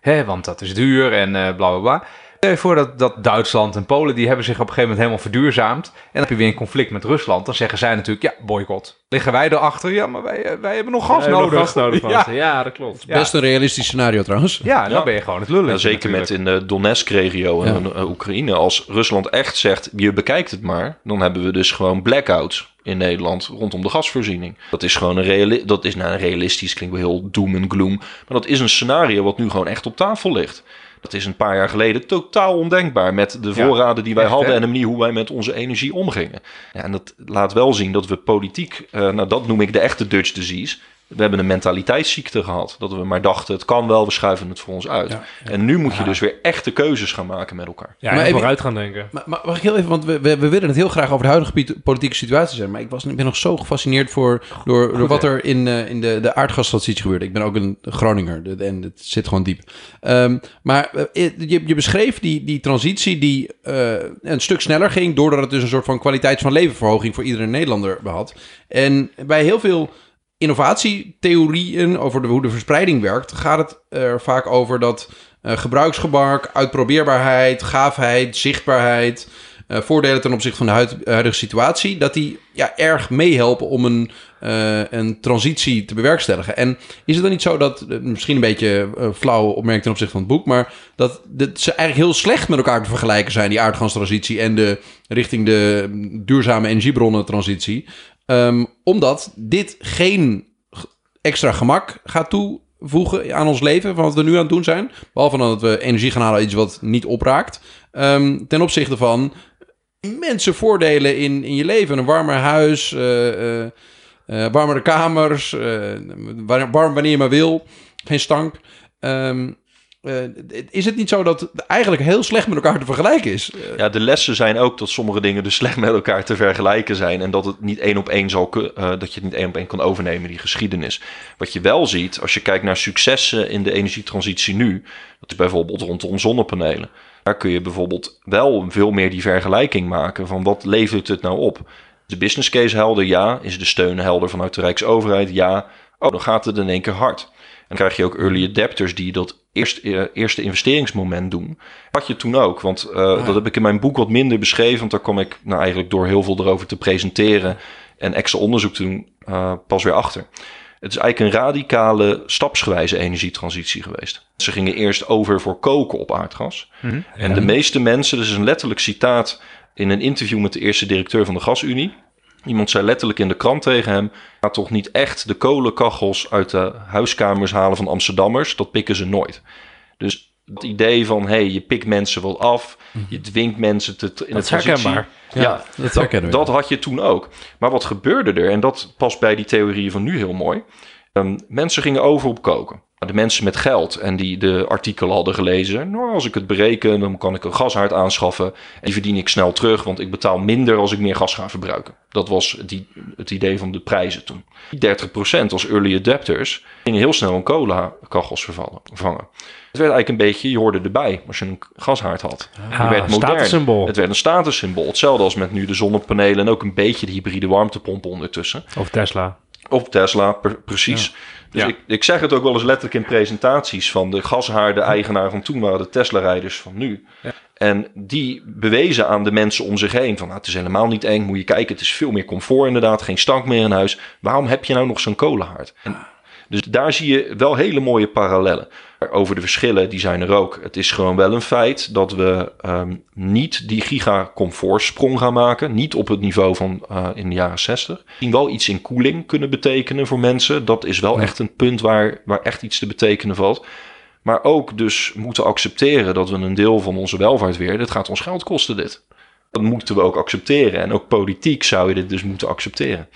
hè, want dat is duur en eh bla bla bla. Stel je voor dat, dat Duitsland en Polen, die hebben zich op een gegeven moment helemaal verduurzaamd. En dan heb je weer een conflict met Rusland. Dan zeggen zij natuurlijk, ja, boycott. Liggen wij erachter? Ja, maar wij, wij hebben nog gas Ja, nog nodig. gas nodig <laughs> van ja. ze. Ja, dat klopt. Ja. Best een realistisch scenario trouwens. Ja, dan Ja. ben je gewoon het lullen. Ja, zeker met in de Donetsk-regio en Ja. Oekraïne. Als Rusland echt zegt, je bekijkt het maar, dan hebben we dus gewoon blackouts in Nederland rondom de gasvoorziening. Dat is gewoon een, reali dat is nou, realistisch, klinkt wel heel doom en gloom. Maar dat is een scenario wat nu gewoon echt op tafel ligt. Dat is een paar jaar geleden totaal ondenkbaar met de voorraden die wij echt, hadden en de manier hoe wij met onze energie omgingen. Ja, en dat laat wel zien dat we politiek, eh, nou dat noem ik de echte Dutch disease. We hebben een mentaliteitsziekte gehad. Dat we maar dachten, het kan wel, we schuiven het voor ons uit. Ja, En nu moet je dus weer echte keuzes gaan maken met elkaar. Ja, Maar en even- vooruit gaan denken. Maar, maar mag ik heel even, want we, we, we willen het heel graag over de huidige politieke situatie zijn. Maar ik, was, ik ben nog zo gefascineerd voor, door, door wat er in, eh, in de, de aardgastransitie gebeurde. Ik ben ook een Groninger de- en het zit gewoon diep. Ehm, maar eh, je, je beschreef die, die transitie die eh, een stuk sneller ging. Doordat het dus een soort van kwaliteits van levenverhoging voor iedere Nederlander had. En bij heel veel innovatietheorieën over de, hoe de verspreiding werkt, gaat het er vaak over dat eh, gebruiksgemak, uitprobeerbaarheid, gaafheid, zichtbaarheid, eh, voordelen ten opzichte van de huid- huidige situatie, dat die ja, erg meehelpen om een, eh, een transitie te bewerkstelligen. En is het dan niet zo dat, eh, misschien een beetje eh, flauwe opmerking ten opzichte van het boek, maar dat, dat ze eigenlijk heel slecht met elkaar te vergelijken zijn, die aardgastransitie en de richting de duurzame energiebronnen transitie? Ehm, omdat dit geen extra gemak gaat toevoegen aan ons leven, van wat we nu aan het doen zijn. Behalve dat we energie gaan halen, iets wat niet opraakt. Ehm, ten opzichte van immense voordelen in, in je leven. Een warmer huis, eh, warmere kamers, warm, wanneer je maar wil. Geen stank. Ehm, eh, is het niet zo dat het eigenlijk heel slecht met elkaar te vergelijken is? Eh, Ja, de lessen zijn ook dat sommige dingen dus <laughs> slecht met elkaar te vergelijken zijn. En dat het niet één op één zal eh, dat je het niet één op één kan overnemen, die geschiedenis. Wat je wel ziet, als je kijkt naar successen in de energietransitie nu, dat is bijvoorbeeld rondom zonnepanelen. Daar kun je bijvoorbeeld wel veel meer die vergelijking maken van wat levert het nou op. Is de business case helder? Ja. Is de steun helder vanuit de Rijksoverheid? Ja. Oh, dan gaat het in één keer hard. En dan krijg je ook early adapters die dat eerst, eh, eerste investeringsmoment doen. Had je toen ook, want eh, dat heb ik in mijn boek wat minder beschreven. Want daar kwam ik nou eigenlijk door heel veel erover te presenteren en extra onderzoek te doen eh, pas weer achter. Het is eigenlijk een radicale, stapsgewijze energietransitie geweest. Ze gingen eerst over voor koken op aardgas. En de meeste mensen, dus een letterlijk citaat in een interview met de eerste directeur van de Gasunie. Iemand zei letterlijk in de krant tegen hem: Ga toch niet echt de kolenkachels uit de huiskamers halen van Amsterdammers? Dat pikken ze nooit. Dus het idee van: hey, je pikt mensen wat af, je dwingt mensen te, in Dat het is herkenbaar. Ja, dat dat had je toen ook. Maar wat gebeurde er? En dat past bij die theorieën van nu heel mooi. Ehm, mensen gingen over op koken. De mensen met geld en die de artikelen hadden gelezen. Nou, als ik het bereken, dan kan ik een gashaard aanschaffen. En die verdien ik snel terug, want ik betaal minder als ik meer gas ga verbruiken. Dat was het, i- het idee van de prijzen toen. Die 30% als early adapters gingen heel snel een cola-kachels vervallen- vervangen. Het werd eigenlijk een beetje, je hoorde erbij als je een gashaard had. Ah, werd modern. statussymbool. Het werd een statussymbool. Hetzelfde als met nu de zonnepanelen en ook een beetje de hybride warmtepomp ondertussen. Of Tesla. Op Tesla, precies. Dus Ja. Ik, ik zeg het ook wel eens letterlijk in presentaties van de gashaarde eigenaar van toen waren de Tesla-rijders van nu. En die bewezen aan de mensen om zich heen van nou, het is helemaal niet eng, moet je kijken, het is veel meer comfort inderdaad, geen stank meer in huis. Waarom heb je nou nog zo'n kolenhaard? En dus daar zie je wel hele mooie parallellen. Over de verschillen, die zijn er ook. Het is gewoon wel een feit dat we ehm, niet die giga-comfortsprong gaan maken. Niet op het niveau van eh, in de jaren 60. Misschien wel iets in koeling kunnen betekenen voor mensen. Dat is wel echt een punt waar, waar echt iets te betekenen valt. Maar ook dus moeten accepteren dat we een deel van onze welvaart weer... dit gaat ons geld kosten dit. Dat moeten we ook accepteren. En ook politiek zou je dit dus moeten accepteren.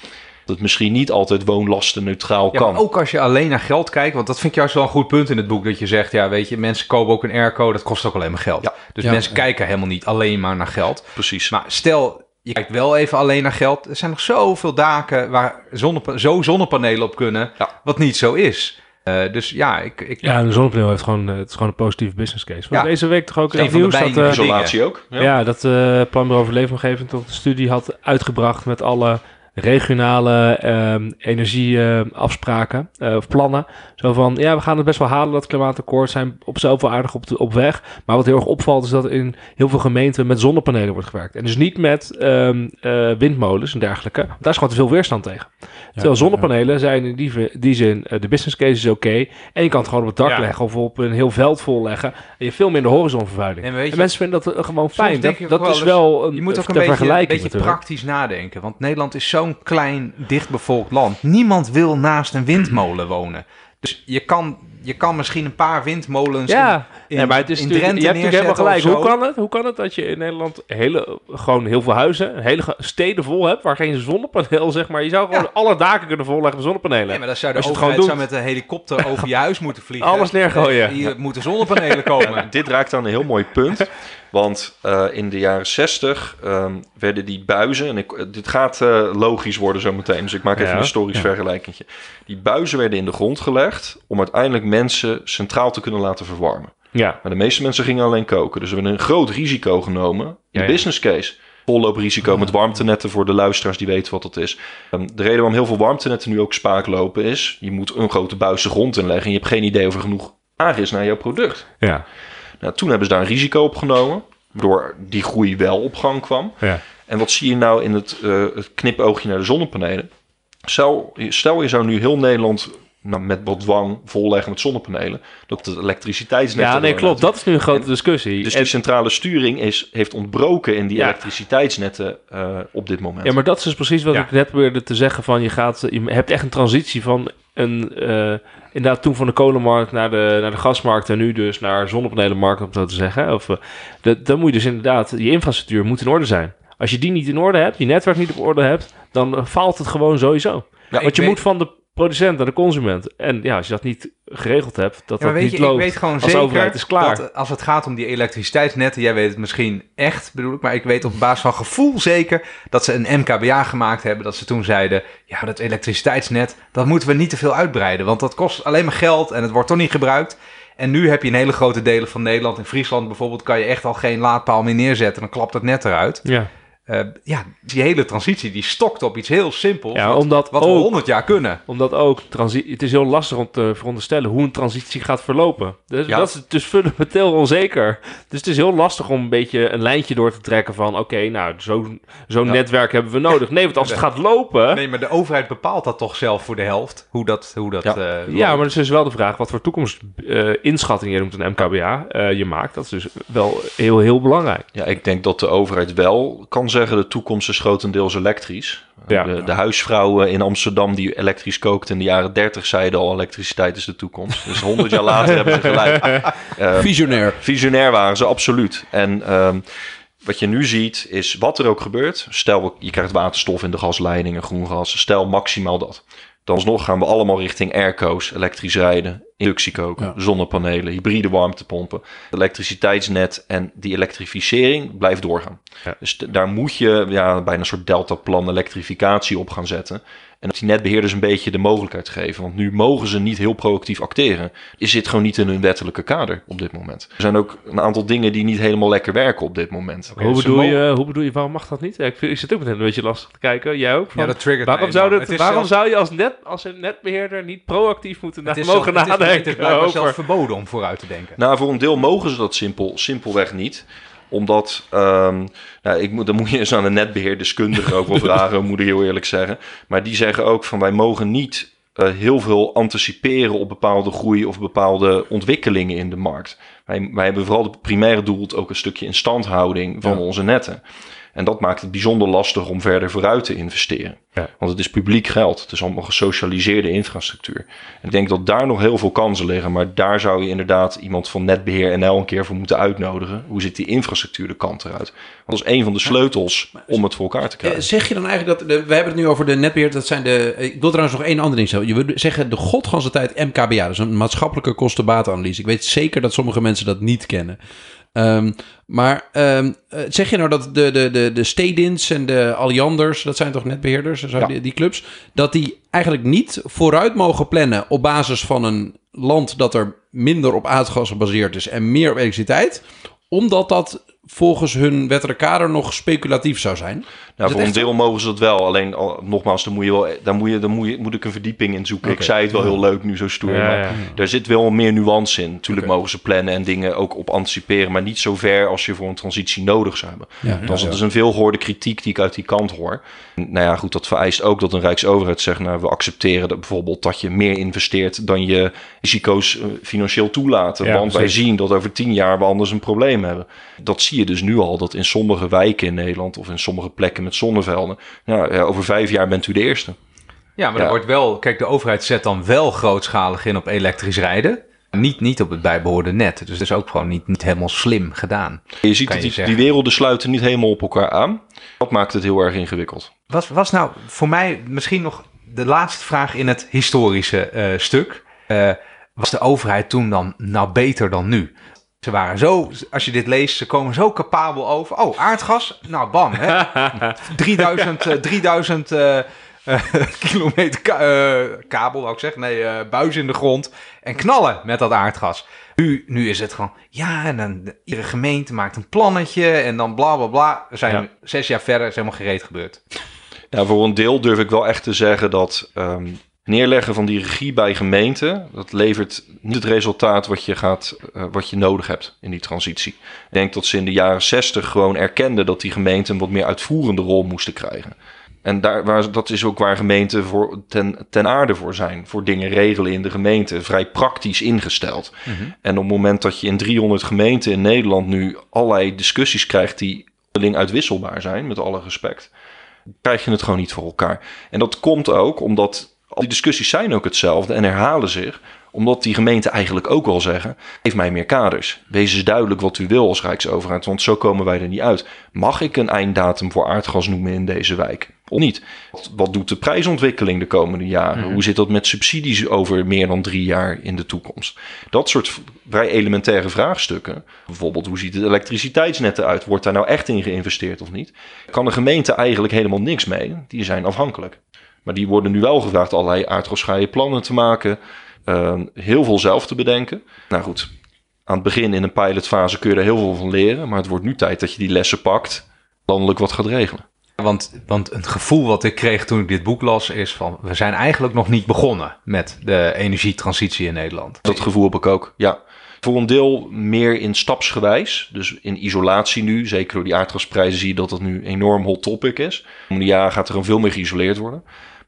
Dat het misschien niet altijd woonlastenneutraal Ja, kan. ook als je alleen naar geld kijkt, want dat vind ik juist wel een goed punt in het boek. Dat je zegt, ja, weet je, mensen kopen ook een airco, dat kost ook alleen maar geld. Ja. Dus Ja, mensen ja. kijken helemaal niet alleen maar naar geld. Precies. Maar stel, je kijkt wel even alleen naar geld. Er zijn nog zoveel daken waar zonnepa- zo zonnepanelen op kunnen, Ja. wat niet zo is. Eh, dus ja, ik, ik, Ja, en de zonnepaneel heeft gewoon, eh, het is gewoon een positieve business case. Want Ja. Deze week toch ook Een in het van de nieuws dat, eh, dingen. Isolatie ook. Ja. ja. dat eh Planbureau voor Leefomgeving toch een studie had uitgebracht met alle regionale ehm, energieafspraken eh, of plannen. Zo van, ja, we gaan het best wel halen, dat klimaatakkoord. Zijn op wel aardig op, de, op weg. Maar wat heel erg opvalt is dat in heel veel gemeenten met zonnepanelen wordt gewerkt. En dus niet met ehm, eh, windmolens en dergelijke. Want Daar is gewoon te veel weerstand tegen. Terwijl zonnepanelen zijn in die, die zin, eh, de business case is oké. En je kan het gewoon op het dak Ja. leggen of op een heel veld vol leggen. En je hebt veel minder horizonvervuiling. En en mensen vinden dat gewoon fijn. denk Dat, ik dat wel is wel een, Je moet ook een beetje, een vergelijking beetje praktisch nadenken. Want Nederland is zo'n klein, dichtbevolkt land. Niemand wil naast een windmolen wonen. Dus je kan, je kan misschien een paar windmolens Ja, in, in, nee, maar het is in Drenthe je hebt natuurlijk helemaal gelijk. Hoe kan, het, hoe kan het dat je in Nederland hele, gewoon heel veel huizen, hele steden vol hebt, waar geen zonnepaneel, zeg maar. Je zou gewoon Ja. alle daken kunnen volleggen met zonnepanelen. Nee, maar dan zou de Als je het overheid gewoon zou met een helikopter over je huis moeten vliegen. Alles neergooien. Hier moeten zonnepanelen komen. Dit raakt aan een heel mooi punt. <laughs> Want eh, in de jaren 60 ehm, werden die buizen, en ik, eh, dit gaat eh, logisch worden zo meteen, dus ik maak even Ja, een historisch ja. vergelijkingje. Die buizen werden in de grond gelegd om uiteindelijk mensen centraal te kunnen laten verwarmen. Ja, Maar de meeste mensen gingen alleen koken. Dus we hebben een groot risico genomen. Ja, ja. business case. Vollooprisico met warmtenetten voor de luisteraars die weten wat dat is. Ehm, De reden waarom heel veel warmtenetten nu ook spaak lopen is... je moet een grote buis de grond inleggen... en je hebt geen idee of er genoeg aard is naar jouw product. ja, Nou, toen hebben ze daar een risico op genomen... waardoor die groei wel op gang kwam. ja. En wat zie je nou in het, eh, het knipoogje naar de zonnepanelen? Stel, stel je zou nu heel Nederland nou, met wat dwang volleggen met zonnepanelen... dat het elektriciteitsnet... Ja, nee, klopt. Dat is nu een grote En- discussie. dus En- die centrale sturing is, heeft ontbroken in die Ja. elektriciteitsnetten eh, op dit moment. Ja, maar dat is dus precies wat Ja. ik net probeerde te zeggen. Van je, gaat, je hebt echt een transitie van een, eh, inderdaad toen van de kolenmarkt naar de, naar de gasmarkt en nu dus naar zonnepanelenmarkt, om het zo te zeggen. Of, eh, dat, dan moet je dus inderdaad, je infrastructuur moet in orde zijn. Als je die niet in orde hebt, je netwerk niet op orde hebt, dan faalt het gewoon sowieso. Ja, Want je weet- moet van de producent naar de consument. En ja, als je dat niet geregeld hebt, dat Ja, dat weet niet je, loopt. ik weet gewoon als zeker overheid is klaar. dat als het gaat om die elektriciteitsnetten, jij weet het misschien echt, bedoel ik, maar ik weet op basis van gevoel zeker dat ze een MKBA gemaakt hebben, dat ze toen zeiden, ja, dat elektriciteitsnet, dat moeten we niet te veel uitbreiden, want dat kost alleen maar geld en het wordt toch niet gebruikt. En nu heb je in hele grote delen van Nederland, in Friesland bijvoorbeeld, kan je echt al geen laadpaal meer neerzetten, dan klapt het net eruit. ja. Eh, ja, die hele transitie die stokt op iets heel simpels, Ja, wat, omdat wat we ook- 100 jaar kunnen. Omdat ook het is heel lastig om te veronderstellen hoe een transitie gaat verlopen. Dus Ja. dat is dus fundamenteel onzeker. Dus het is heel lastig om een beetje een lijntje door te trekken van... oké, nou, zo'n zo'n Ja. netwerk hebben we nodig. Nee, want als het gaat lopen... Nee, maar de overheid bepaalt dat toch zelf voor de helft, hoe dat, hoe dat Ja. eh, Ja, maar het is dus wel de vraag wat voor toekomstinschatting je noemt een MKBA eh, je maakt. Dat is dus wel heel, heel belangrijk. Ja, ik denk dat de overheid wel kan zeggen... de toekomst is grotendeels elektrisch. Ja. De, de huisvrouwen in Amsterdam die elektrisch kookten in de jaren 30 zeiden al... elektriciteit is de toekomst. Dus 100 jaar later hebben ze gelijk. <laughs> Eh, Visionair. Visionair waren ze, absoluut. En ehm, wat je nu ziet, is wat er ook gebeurt. Stel, je krijgt waterstof in de gasleidingen, groen gas. Stel maximaal dat. Dan alsnog gaan we allemaal richting airco's, elektrisch rijden, inductiekoken, Ja. zonnepanelen, hybride warmtepompen, elektriciteitsnet en die elektrificering blijft doorgaan. Ja. Dus daar moet je ja, bijna een soort deltaplan elektrificatie op gaan zetten. En dat die netbeheerders een beetje de mogelijkheid geven. Want nu mogen ze niet heel proactief acteren. Je zit gewoon niet in hun wettelijke kader op dit moment. Er zijn ook een aantal dingen die niet helemaal lekker werken op dit moment. Hoe, dus bedoel je, hoe bedoel je, waarom mag dat niet? Ja, ik, vind, ik zit ook meteen een beetje lastig te kijken. Jij ook? Ja, Van, dat triggert waarom zou, enorm. dit, Het is waarom zelfs- zou je als, net, als een netbeheerder niet proactief moeten Het na, is mogen zelf- het is- Het nadenken is blijkbaar over... zelfs verboden om vooruit te denken. Nou, voor een deel mogen ze dat simpel, simpelweg niet omdat, ehm, nou, ik moet, dan moet je eens aan een netbeheerdeskundige ook wel <laughs> vragen, moet ik heel eerlijk zeggen. Maar die zeggen ook van wij mogen niet eh, heel veel anticiperen op bepaalde groei of bepaalde ontwikkelingen in de markt. Wij, wij hebben vooral het primaire doel ook een stukje instandhouding van Ja. onze netten. En dat maakt het bijzonder lastig om verder vooruit te investeren. Ja. Want het is publiek geld. Het is allemaal gesocialiseerde infrastructuur. En ik denk dat daar nog heel veel kansen liggen. Maar daar zou je inderdaad iemand van Netbeheer NL een keer voor moeten uitnodigen. Hoe ziet die infrastructuur de kant eruit? Want dat is een van de sleutels om het voor elkaar te Eh, krijgen. Zeg je dan eigenlijk dat... De, we hebben het nu over de netbeheer. Dat zijn de... Ik wil trouwens nog één ander ding zeggen. Je wil zeggen de godganse tijd MKBA. Dus een maatschappelijke kostenbatenanalyse. Ik weet zeker dat sommige mensen dat niet kennen. Ehm, maar ehm, eh, zeg je nou dat de, de, de, de Stedins en de Allianders, dat zijn toch netbeheerders, zo Ja. die, die clubs, dat die eigenlijk niet vooruit mogen plannen op basis van een land dat er minder op aardgas gebaseerd is en meer op elektriciteit, omdat dat volgens hun wettelijke kader nog speculatief zou zijn? Nou, voor een deel mogen ze dat wel. Alleen, al, nogmaals, daar moet, je wel, daar moet, je, daar moet, je, moet ik een verdieping in zoeken. Ik zei het wel heel leuk nu zo stoer. Ja, maar ja. Daar zit wel meer nuance in. Tuurlijk mogen ze plannen en dingen ook op anticiperen. Maar niet zo ver als je voor een transitie nodig zou hebben. Ja, Dat is, een veelgehoorde kritiek die ik uit die kant hoor. Nou ja, goed, dat vereist ook dat een Rijksoverheid zegt... nou, we accepteren dat bijvoorbeeld dat je meer investeert... dan je risico's eh, financieel toelaten. Want wij zien dat over tien jaar we anders een probleem hebben. Dat zie je dus nu al, dat in sommige wijken in Nederland... of in sommige plekken met zonnevelden... Nou, ja, over vijf jaar bent u de eerste. Ja, maar Ja. er wordt wel... Kijk, de overheid zet dan wel grootschalig in op elektrisch rijden. Niet, niet op het bijbehoorde net. Dus dat is ook gewoon niet, niet helemaal slim gedaan. Je ziet dat je die, die werelden sluiten niet helemaal op elkaar aan. Dat maakt het heel erg ingewikkeld. Was, was nou voor mij misschien nog de laatste vraag in het historische eh, stuk. Eh, was de overheid toen dan nou beter dan nu? Ze waren zo, als je dit leest, ze komen zo capabel over. Oh, aardgas? Nou, bam. Hè? <laughs> 3000, eh, 3000 eh, eh, kilometer ka- eh, kabel, wou ik zeggen. Nee, eh, buis in de grond. En knallen met dat aardgas. Nu, nu is het gewoon, ja, en dan de- iedere gemeente maakt een plannetje. En dan bla bla bla. We zijn Ja. zes jaar verder, is helemaal gereed gebeurd. Ja, voor een deel durf ik wel echt te zeggen dat ehm, neerleggen van die regie bij gemeenten, dat levert niet het resultaat wat je, gaat, eh, wat je nodig hebt in die transitie. Ik denk dat ze in de jaren 60 gewoon erkenden dat die gemeenten een wat meer uitvoerende rol moesten krijgen. En daar, waar, dat is ook waar gemeenten voor, ten, ten aarde voor zijn. Voor dingen regelen in de gemeente. Vrij praktisch ingesteld. En op het moment dat je in 300 gemeenten in Nederland nu allerlei discussies krijgt die uitwisselbaar zijn, met alle respect krijg je het gewoon niet voor elkaar. En dat komt ook omdat al die discussies zijn ook hetzelfde en herhalen zich. Omdat die gemeenten eigenlijk ook wel zeggen: geef mij meer kaders. Wees eens duidelijk wat u wil als Rijksoverheid, want zo komen wij er niet uit. Mag ik een einddatum voor aardgas noemen in deze wijk? Of niet? Wat, wat doet de prijsontwikkeling de komende jaren? Hoe zit dat met subsidies over meer dan drie jaar in de toekomst? Dat soort vrij elementaire vraagstukken. Bijvoorbeeld, hoe ziet het elektriciteitsnet eruit? Wordt daar nou echt in geïnvesteerd of niet? Kan de gemeente eigenlijk helemaal niks mee. Die zijn afhankelijk. Maar die worden nu wel gevraagd allerlei aardgasvrije plannen te maken. eh, heel veel zelf te bedenken. Nou goed, aan het begin in een pilotfase kun je er heel veel van leren. Maar het wordt nu tijd dat je die lessen pakt. Landelijk wat gaat regelen. Want, want een gevoel wat ik kreeg toen ik dit boek las is van... we zijn eigenlijk nog niet begonnen met de energietransitie in Nederland. Dat gevoel heb ik ook, ja. Voor een deel meer in stapsgewijs. Dus in isolatie nu. Zeker door die aardgasprijzen zie je dat dat nu een enorm hot topic is. De komende jaren gaat er een veel meer geïsoleerd worden.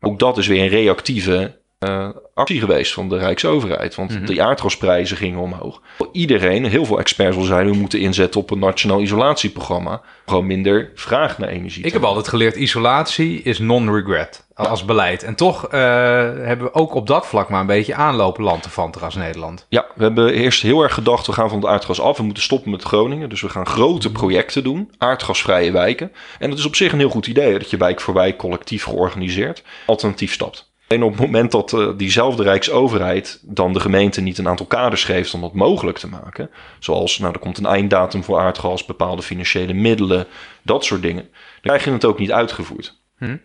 Ook dat is weer een reactieve eh, actie geweest van de Rijksoverheid. Want die aardgasprijzen gingen omhoog. Iedereen, heel veel experts al zeiden... we moeten inzetten op een nationaal isolatieprogramma. Gewoon minder vraag naar energie. Ik heb altijd geleerd, isolatie is non-regret als beleid. En toch eh, hebben we ook op dat vlak maar een beetje aanlopen lanterfanter als Nederland. Ja, we hebben eerst heel erg gedacht, we gaan van het aardgas af. We moeten stoppen met Groningen. Dus we gaan grote projecten doen. Aardgasvrije wijken. En dat is op zich een heel goed idee. Dat je wijk voor wijk collectief georganiseerd alternatief stapt. En op het moment dat uh, diezelfde Rijksoverheid dan de gemeente niet een aantal kaders geeft om dat mogelijk te maken, zoals nou, er komt een einddatum voor aardgas, bepaalde financiële middelen, dat soort dingen, dan krijg je het ook niet uitgevoerd. Hm.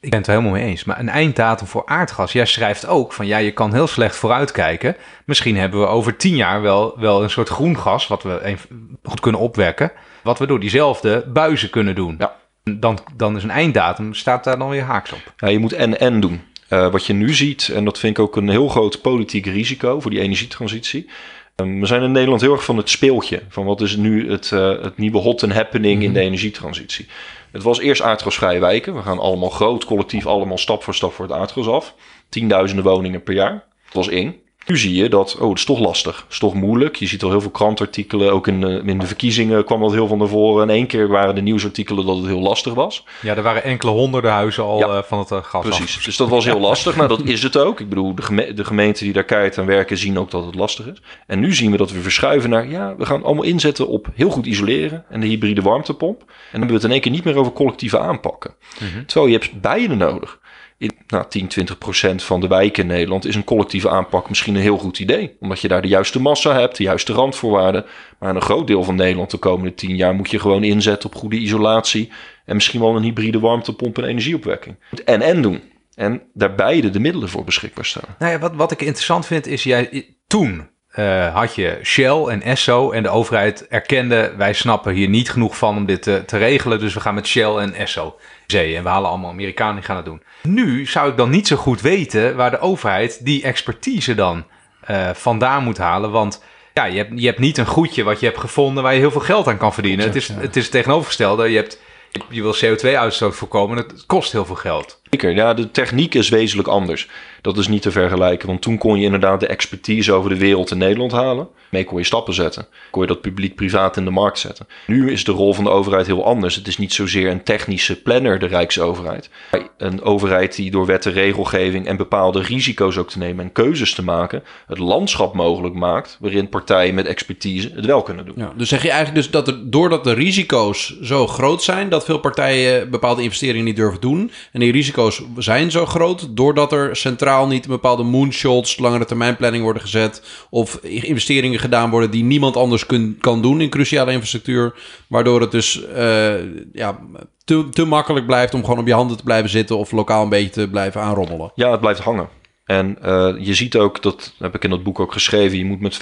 Ik ben het er helemaal mee eens. Maar een einddatum voor aardgas. Jij schrijft ook van ja, je kan heel slecht vooruitkijken. Misschien hebben we over tien jaar wel, wel een soort groen gas. wat we goed kunnen opwekken. Wat we door diezelfde buizen kunnen doen. Ja. Dan, dan is een einddatum, staat daar dan weer haaks op. Ja, je moet en-en doen. Uh, wat je nu ziet, en dat vind ik ook een heel groot politiek risico voor die energietransitie. Um, we zijn in Nederland heel erg van het speeltje. Van wat is nu het, uh, het nieuwe hot and happening mm -hmm. in de energietransitie. Het was eerst aardgasvrije wijken. We gaan allemaal groot, collectief, allemaal stap voor stap voor het aardgas af. Tienduizenden woningen per jaar. Dat was één. Nu zie je dat, oh, het is toch lastig. Het is toch moeilijk. Je ziet al heel veel krantartikelen. Ook in, de, in de verkiezingen kwam dat heel van naar voren. En één keer waren de nieuwsartikelen dat het heel lastig was. Ja, er waren enkele honderden huizen al ja, uh, van het uh, gas Precies, af. dus dat was heel lastig. nou, dat is het ook. Ik bedoel, de, geme de gemeenten die daar keihard aan werken zien ook dat het lastig is. En nu zien we dat we verschuiven naar, ja, we gaan allemaal inzetten op heel goed isoleren. En de hybride warmtepomp. En dan hebben we het in één keer niet meer over collectieve aanpakken. Mm -hmm. Terwijl je hebt beide nodig in nou, 10, 20 procent van de wijken in Nederland is een collectieve aanpak misschien een heel goed idee. Omdat je daar de juiste massa hebt, de juiste randvoorwaarden. Maar een groot deel van Nederland de komende 10 jaar moet je gewoon inzetten op goede isolatie. En misschien wel een hybride warmtepomp en energieopwekking. En en doen. En daar beide de middelen voor beschikbaar staan. Nou ja, wat, wat ik interessant vind is, jij, toen uh, had je Shell en Esso en de overheid erkende, wij snappen hier niet genoeg van om dit te, te regelen, dus we gaan met Shell en Esso zee en we halen allemaal Amerikanen die gaan het doen. Nu zou ik dan niet zo goed weten waar de overheid die expertise dan uh, vandaan moet halen, want ja, je hebt, je hebt niet een goedje wat je hebt gevonden waar je heel veel geld aan kan verdienen. het, is, het is het tegenovergestelde. Je, hebt, je wil CO2-uitstoot voorkomen, het kost heel veel geld. Zeker, ja, de techniek is wezenlijk anders. Dat is niet te vergelijken, want toen kon je inderdaad de expertise over de wereld in Nederland halen. Mee kon je stappen zetten. Kon je dat publiek-privaat in de markt zetten. Nu is de rol van de overheid heel anders. Het is niet zozeer een technische planner, de Rijksoverheid. Een overheid die door wet en regelgeving en bepaalde risico's ook te nemen en keuzes te maken, het landschap mogelijk maakt waarin partijen met expertise het wel kunnen doen. Ja, dus zeg je eigenlijk dus dat er, doordat de risico's zo groot zijn, dat veel partijen bepaalde investeringen niet durven doen. En die risico's zijn zo groot doordat er centraal niet een bepaalde moonshots, langere termijn planning worden gezet of investeringen gedaan worden die niemand anders kun, kan doen in cruciale infrastructuur. Waardoor het dus uh, ja, te, te makkelijk blijft om gewoon op je handen te blijven zitten of lokaal een beetje te blijven aanrommelen. Ja, het blijft hangen. En uh, je ziet ook, dat heb ik in dat boek ook geschreven, je moet met 50%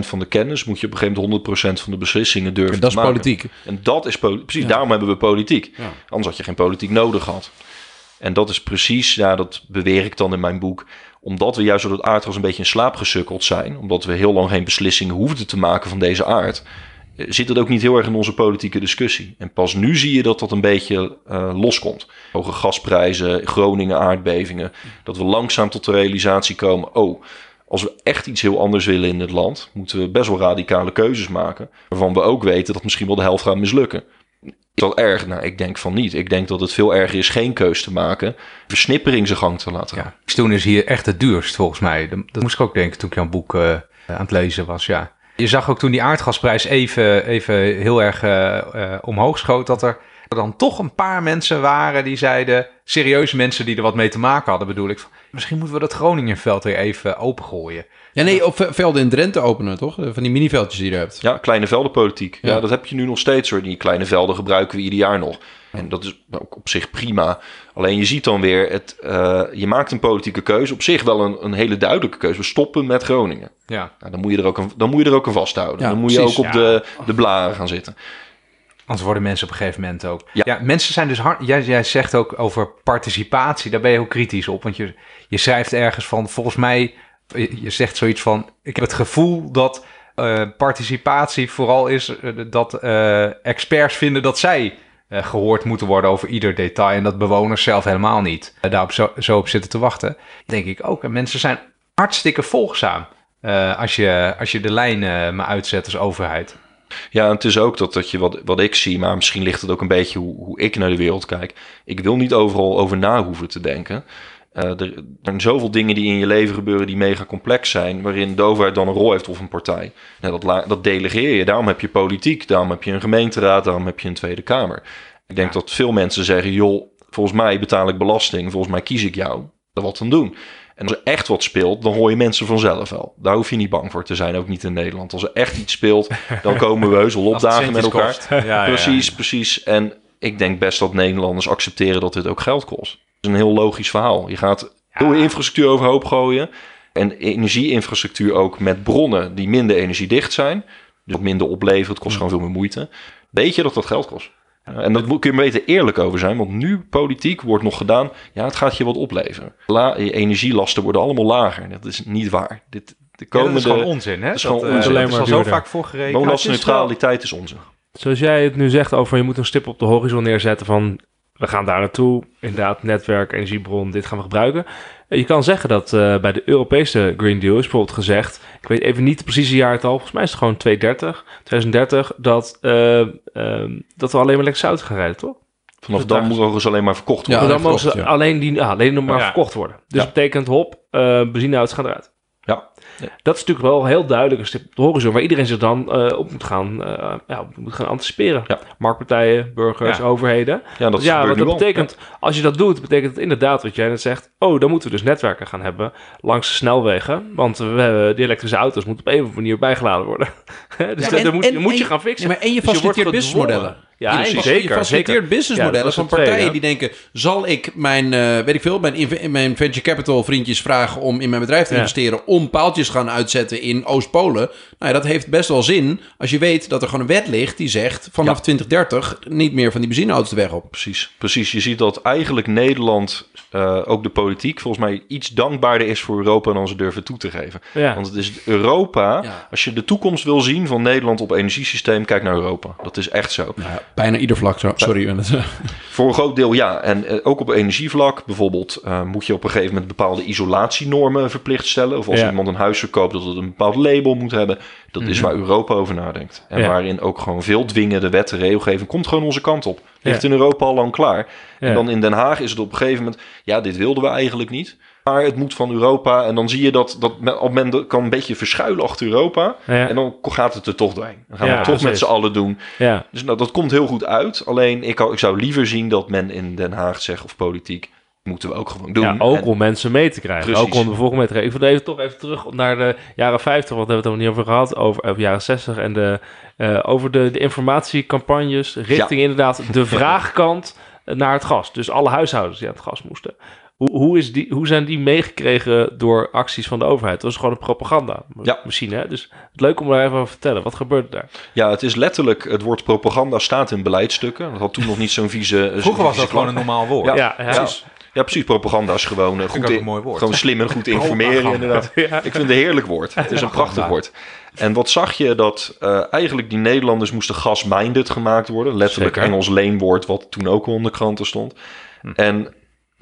van de kennis, moet je op een gegeven moment 100% van de beslissingen durven en dat te is maken. politiek. En dat is politiek. Precies, ja. daarom hebben we politiek. Ja. Anders had je geen politiek nodig gehad. En dat is precies, ja, dat beweer ik dan in mijn boek, omdat we juist door het aardgas een beetje in slaap gesukkeld zijn, omdat we heel lang geen beslissingen hoefden te maken van deze aard, zit het ook niet heel erg in onze politieke discussie. En pas nu zie je dat dat een beetje uh, loskomt. Hoge gasprijzen, Groningen aardbevingen, dat we langzaam tot de realisatie komen, oh, als we echt iets heel anders willen in het land, moeten we best wel radicale keuzes maken, waarvan we ook weten dat misschien wel de helft gaat mislukken. Is dat erg? Nou, ik denk van niet. Ik denk dat het veel erger is geen keus te maken, versnippering zijn gang te laten gaan. Ja, toen is hier echt het duurst volgens mij. Dat moest ik ook denken toen ik jouw boek uh, aan het lezen was, ja. Je zag ook toen die aardgasprijs even, even heel erg uh, uh, omhoog schoot, dat er dan toch een paar mensen waren die zeiden, serieuze mensen die er wat mee te maken hadden, bedoel ik. Misschien moeten we dat Groningenveld weer even opengooien. Ja, nee, of velden in Drenthe openen, toch? Van die miniveldjes die je hebt. Ja, kleine veldenpolitiek. Ja. ja, dat heb je nu nog steeds hoor. Die kleine velden gebruiken we ieder jaar nog. En dat is ook op zich prima. Alleen je ziet dan weer, het, uh, je maakt een politieke keuze. Op zich wel een, een hele duidelijke keuze. We stoppen met Groningen. Ja. Nou, dan, moet je er ook een, dan moet je er ook een vasthouden. Ja, dan moet precies, je ook op ja. de, de blaren gaan zitten. Anders worden mensen op een gegeven moment ook. Ja, ja mensen zijn dus hard. Jij, jij zegt ook over participatie. Daar ben je ook kritisch op. Want je, je schrijft ergens van. Volgens mij. Je zegt zoiets van. Ik heb het gevoel dat uh, participatie vooral is uh, dat uh, experts vinden dat zij gehoord moeten worden over ieder detail. En dat bewoners zelf helemaal niet daarop zo, zo op zitten te wachten. Denk ik ook. En mensen zijn hartstikke volgzaam. als, je, als je de lijnen maar uitzet als overheid. Ja, en het is ook dat, dat je wat, wat ik zie, maar misschien ligt het ook een beetje hoe, hoe ik naar de wereld kijk. Ik wil niet overal over na hoeven te denken. Uh, er, er, zijn zoveel dingen die in je leven gebeuren die mega complex zijn, waarin de overheid dan een rol heeft of een partij. Nou, dat, dat delegeer je. Daarom heb je politiek, daarom heb je een gemeenteraad, daarom heb je een Tweede Kamer. Ik denk ja. dat veel mensen zeggen, joh, volgens mij betaal ik belasting, volgens mij kies ik jou. wat aan doen. En als er echt wat speelt, dan hoor je mensen vanzelf wel. Daar hoef je niet bang voor te zijn, ook niet in Nederland. Als er echt iets speelt, dan komen we heus <laughs> opdagen met elkaar. <laughs> Ja, ja, ja. Precies, precies. En ik denk best dat Nederlanders accepteren dat dit ook geld kost. Het is een heel logisch verhaal. Je gaat heel je infrastructuur overhoop gooien. En energieinfrastructuur ook met bronnen die minder energiedicht zijn. Dus wat minder oplevert, het kost gewoon veel meer moeite. Weet je dat dat geld kost? En daar kun je beter eerlijk over zijn. Want nu politiek wordt nog gedaan. Ja, het gaat je wat opleveren. La, je energielasten worden allemaal lager. Dat is niet waar. Dit, de Ja, dat komende is gewoon onzin, hè? is Dat, gewoon eh, onzin. dat Alleen is al maar zo vaak voorgerekend. woonlastneutraliteit is onzin. Zoals jij het nu zegt over je moet een stip op de horizon neerzetten van we gaan daar naartoe. Inderdaad, netwerk, energiebron, dit gaan we gebruiken. Je kan zeggen dat eh, bij de Europese Green Deal is bijvoorbeeld gezegd, ik weet even niet het precieze jaartal, volgens mij is het gewoon 2030, 2030, dat, eh, ehm, dat we alleen maar lekker zout gaan rijden, toch? Vanaf Dus dan mogen ze alleen maar verkocht Ja, worden. Maar dan mogen ze ja. alleen, die, ja, alleen nog maar Ja. verkocht worden. Dus Ja. dat betekent, hop, eh benzineauto's gaan eruit. Ja. Dat is natuurlijk wel heel duidelijk een stip op de horizon... waar iedereen zich dan eh, op moet gaan, eh, ja, op moet gaan anticiperen. Ja. Marktpartijen, burgers, Ja. overheden. Ja, dat Dus ja, wat betekent, als je dat doet, betekent het inderdaad wat jij net zegt. Oh, dan moeten we dus netwerken gaan hebben langs de snelwegen. Want we hebben, die elektrische auto's moeten op een of andere manier bijgeladen worden. <laughs> dus Ja, dat, en- moet, en- moet en je je- gaan fixen. Ja, maar en je Dus faciliteert businessmodellen. Ja, je, zeker, je faciliteert businessmodellen Ja, van partijen die denken... zal ik mijn, eh, weet ik veel, mijn, mijn venture capital vriendjes vragen... om in mijn bedrijf te Ja. investeren... om paaltjes gaan uitzetten in Oost-Polen? Nou ja, dat heeft best wel zin als je weet dat er gewoon een wet ligt... die zegt vanaf 2030 niet meer van die benzineauto's de weg op. Precies, precies. Je ziet dat eigenlijk Nederland, eh, ook de politiek, volgens mij iets dankbaarder is voor Europa dan ze durven toe te geven. Ja. Want het is Europa, Ja. als je de toekomst wil zien van Nederland op energiesysteem, kijk naar Europa. Dat is echt zo. Bijna ieder vlak zo. Sorry. <laughs> Voor een groot deel ja. En eh, ook op energievlak, bijvoorbeeld, eh, moet je op een gegeven moment bepaalde isolatienormen verplicht stellen. Of als Ja. iemand een huis verkoopt, dat het een bepaald label moet hebben. Dat is waar Europa over nadenkt. En Ja. waarin ook gewoon veel dwingende wetten, regelgeving, komt gewoon onze kant op. Ligt Ja. in Europa al lang klaar. En dan in Den Haag is het op een gegeven moment, ja, dit wilden we eigenlijk niet. Maar het moet van Europa. En dan zie je dat, dat men, op men kan een beetje verschuilen achter Europa. Ja. En dan gaat het er toch doorheen. Dan gaan we het toch met z'n allen doen. ja. Dus nou, dat komt heel goed uit. Alleen ik, ik zou liever zien dat men in Den Haag zegt of politiek moeten we ook gewoon doen. Ja, ook En- om mensen mee te krijgen. Precies. Ook om de volgende mee te krijgen. Ik wil even toch even terug naar de jaren 50, want daar hebben we het nog niet over gehad. Over, over jaren 60 en de, eh, over de, de informatiecampagnes richting inderdaad de <laughs> vraagkant naar het gas. Dus alle huishoudens die aan het gas moesten. Hoe, hoe, is die, hoe zijn die meegekregen door acties van de overheid? Dat was gewoon een propaganda Ja. machine. Hè? Dus het leuk om daar even over te vertellen. Wat gebeurt daar? ja, het is letterlijk, het woord propaganda staat in beleidsstukken. Dat had toen nog niet zo'n vieze... Vroeger was vieze dat gewoon een normaal woord. Ja. Ja, ja. Precies. Ja, precies. Propaganda is gewoon eh, goed ook in- een mooi woord. Gewoon slim en goed informeren, inderdaad. Ik vind het een heerlijk woord. Het is een prachtig woord. En wat zag je dat eh, eigenlijk die Nederlanders moesten gas-minded gemaakt worden. Letterlijk Zeker. Engels leenwoord, wat toen ook al in de kranten stond. En dat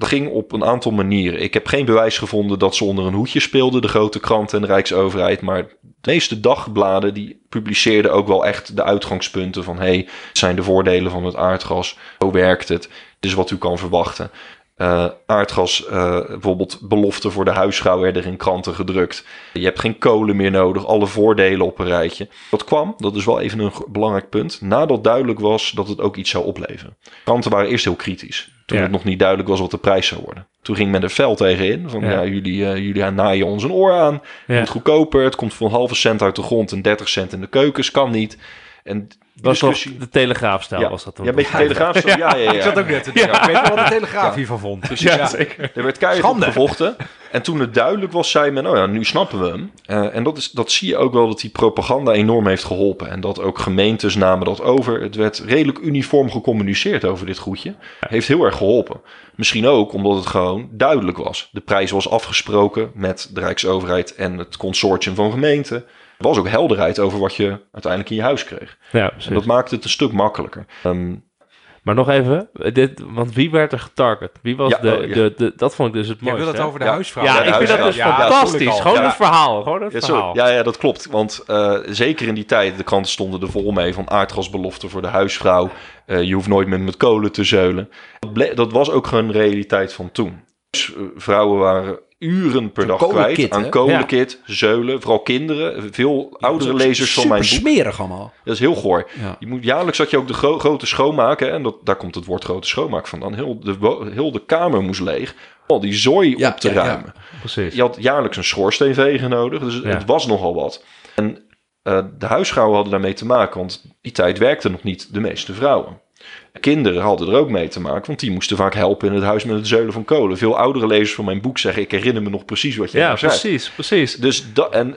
ging op een aantal manieren. Ik heb geen bewijs gevonden dat ze onder een hoedje speelden, de grote kranten en de Rijksoverheid. Maar de meeste dagbladen die publiceerden ook wel echt de uitgangspunten van... hey, het zijn de voordelen van het aardgas, zo werkt het, dit is wat u kan verwachten. Eh, aardgas, eh, bijvoorbeeld beloften voor de huisvrouw werden er in kranten gedrukt. Je hebt geen kolen meer nodig, alle voordelen op een rijtje. Dat kwam, dat is wel even een belangrijk punt, nadat duidelijk was dat het ook iets zou opleveren. Kranten waren eerst heel kritisch, toen Ja. het nog niet duidelijk was wat de prijs zou worden. Toen ging men er fel tegenin, van Ja. ja, jullie, eh, jullie naaien ons een oor aan. Het Ja. goedkoper, het komt voor een halve cent uit de grond en 30 cent in de keukens, kan niet. En Was toch de telegraafstijl Ja, was dat dan? ja, een beetje telegraaf. Ja, ja, ja. Ik zat ook net te denken. Ik weet wel wat de <laughs> Telegraaf hiervan vond. Precies, ja. Er werd keihard gevochten. En toen het duidelijk was, zei men, oh ja, nu snappen we hem. Eh, en dat, is, dat zie je ook wel dat die propaganda enorm heeft geholpen. En dat ook gemeentes namen dat over. Het werd redelijk uniform gecommuniceerd over dit goedje. Heeft heel erg geholpen. Misschien ook omdat het gewoon duidelijk was. De prijs was afgesproken met de Rijksoverheid en het consortium van gemeenten. Was ook helderheid over wat je uiteindelijk in je huis kreeg. Ja, En dat maakte het een stuk makkelijker. Ehm, Maar nog even, dit, want wie werd er getarget? Wie was Ja, de, oh, ja. de, de, dat vond ik dus het mooiste. wil het over de Ja. huisvrouw. Ja, Ja, ik vind dat dus fantastisch. gewoon Ja. het verhaal. Gewoon het verhaal. ja, ja, dat klopt. Want eh, zeker in die tijd, de kranten stonden er vol mee van aardgasbeloften voor de huisvrouw. Eh, je hoeft nooit meer met kolen te zeulen. Dat, ble- dat was ook gewoon een realiteit van toen. Dus, eh, vrouwen waren uren per dag kwijt aan kolenkit, zeulen. Vooral kinderen. Veel oudere lezers van mijn Super boek. smerig allemaal. Dat is heel goor. Ja. Je moet, jaarlijks had je ook de gro- grote schoonmaak. Hè, en dat, daar komt het woord grote schoonmaak vandaan. Heel de, heel de kamer moest leeg. al die zooi Ja, op te ja, ja. ruimen. Precies. Je had jaarlijks een schoorsteenveger nodig, dus Ja. het was nogal wat. En eh, de huisvrouwen hadden daarmee te maken, want die tijd werkten nog niet de meeste vrouwen. Kinderen hadden er ook mee te maken, want die moesten vaak helpen in het huis met het zeulen van kolen. Veel oudere lezers van mijn boek zeggen, ik herinner me nog precies wat je Ja, nou zei. precies, precies. Dus dat, en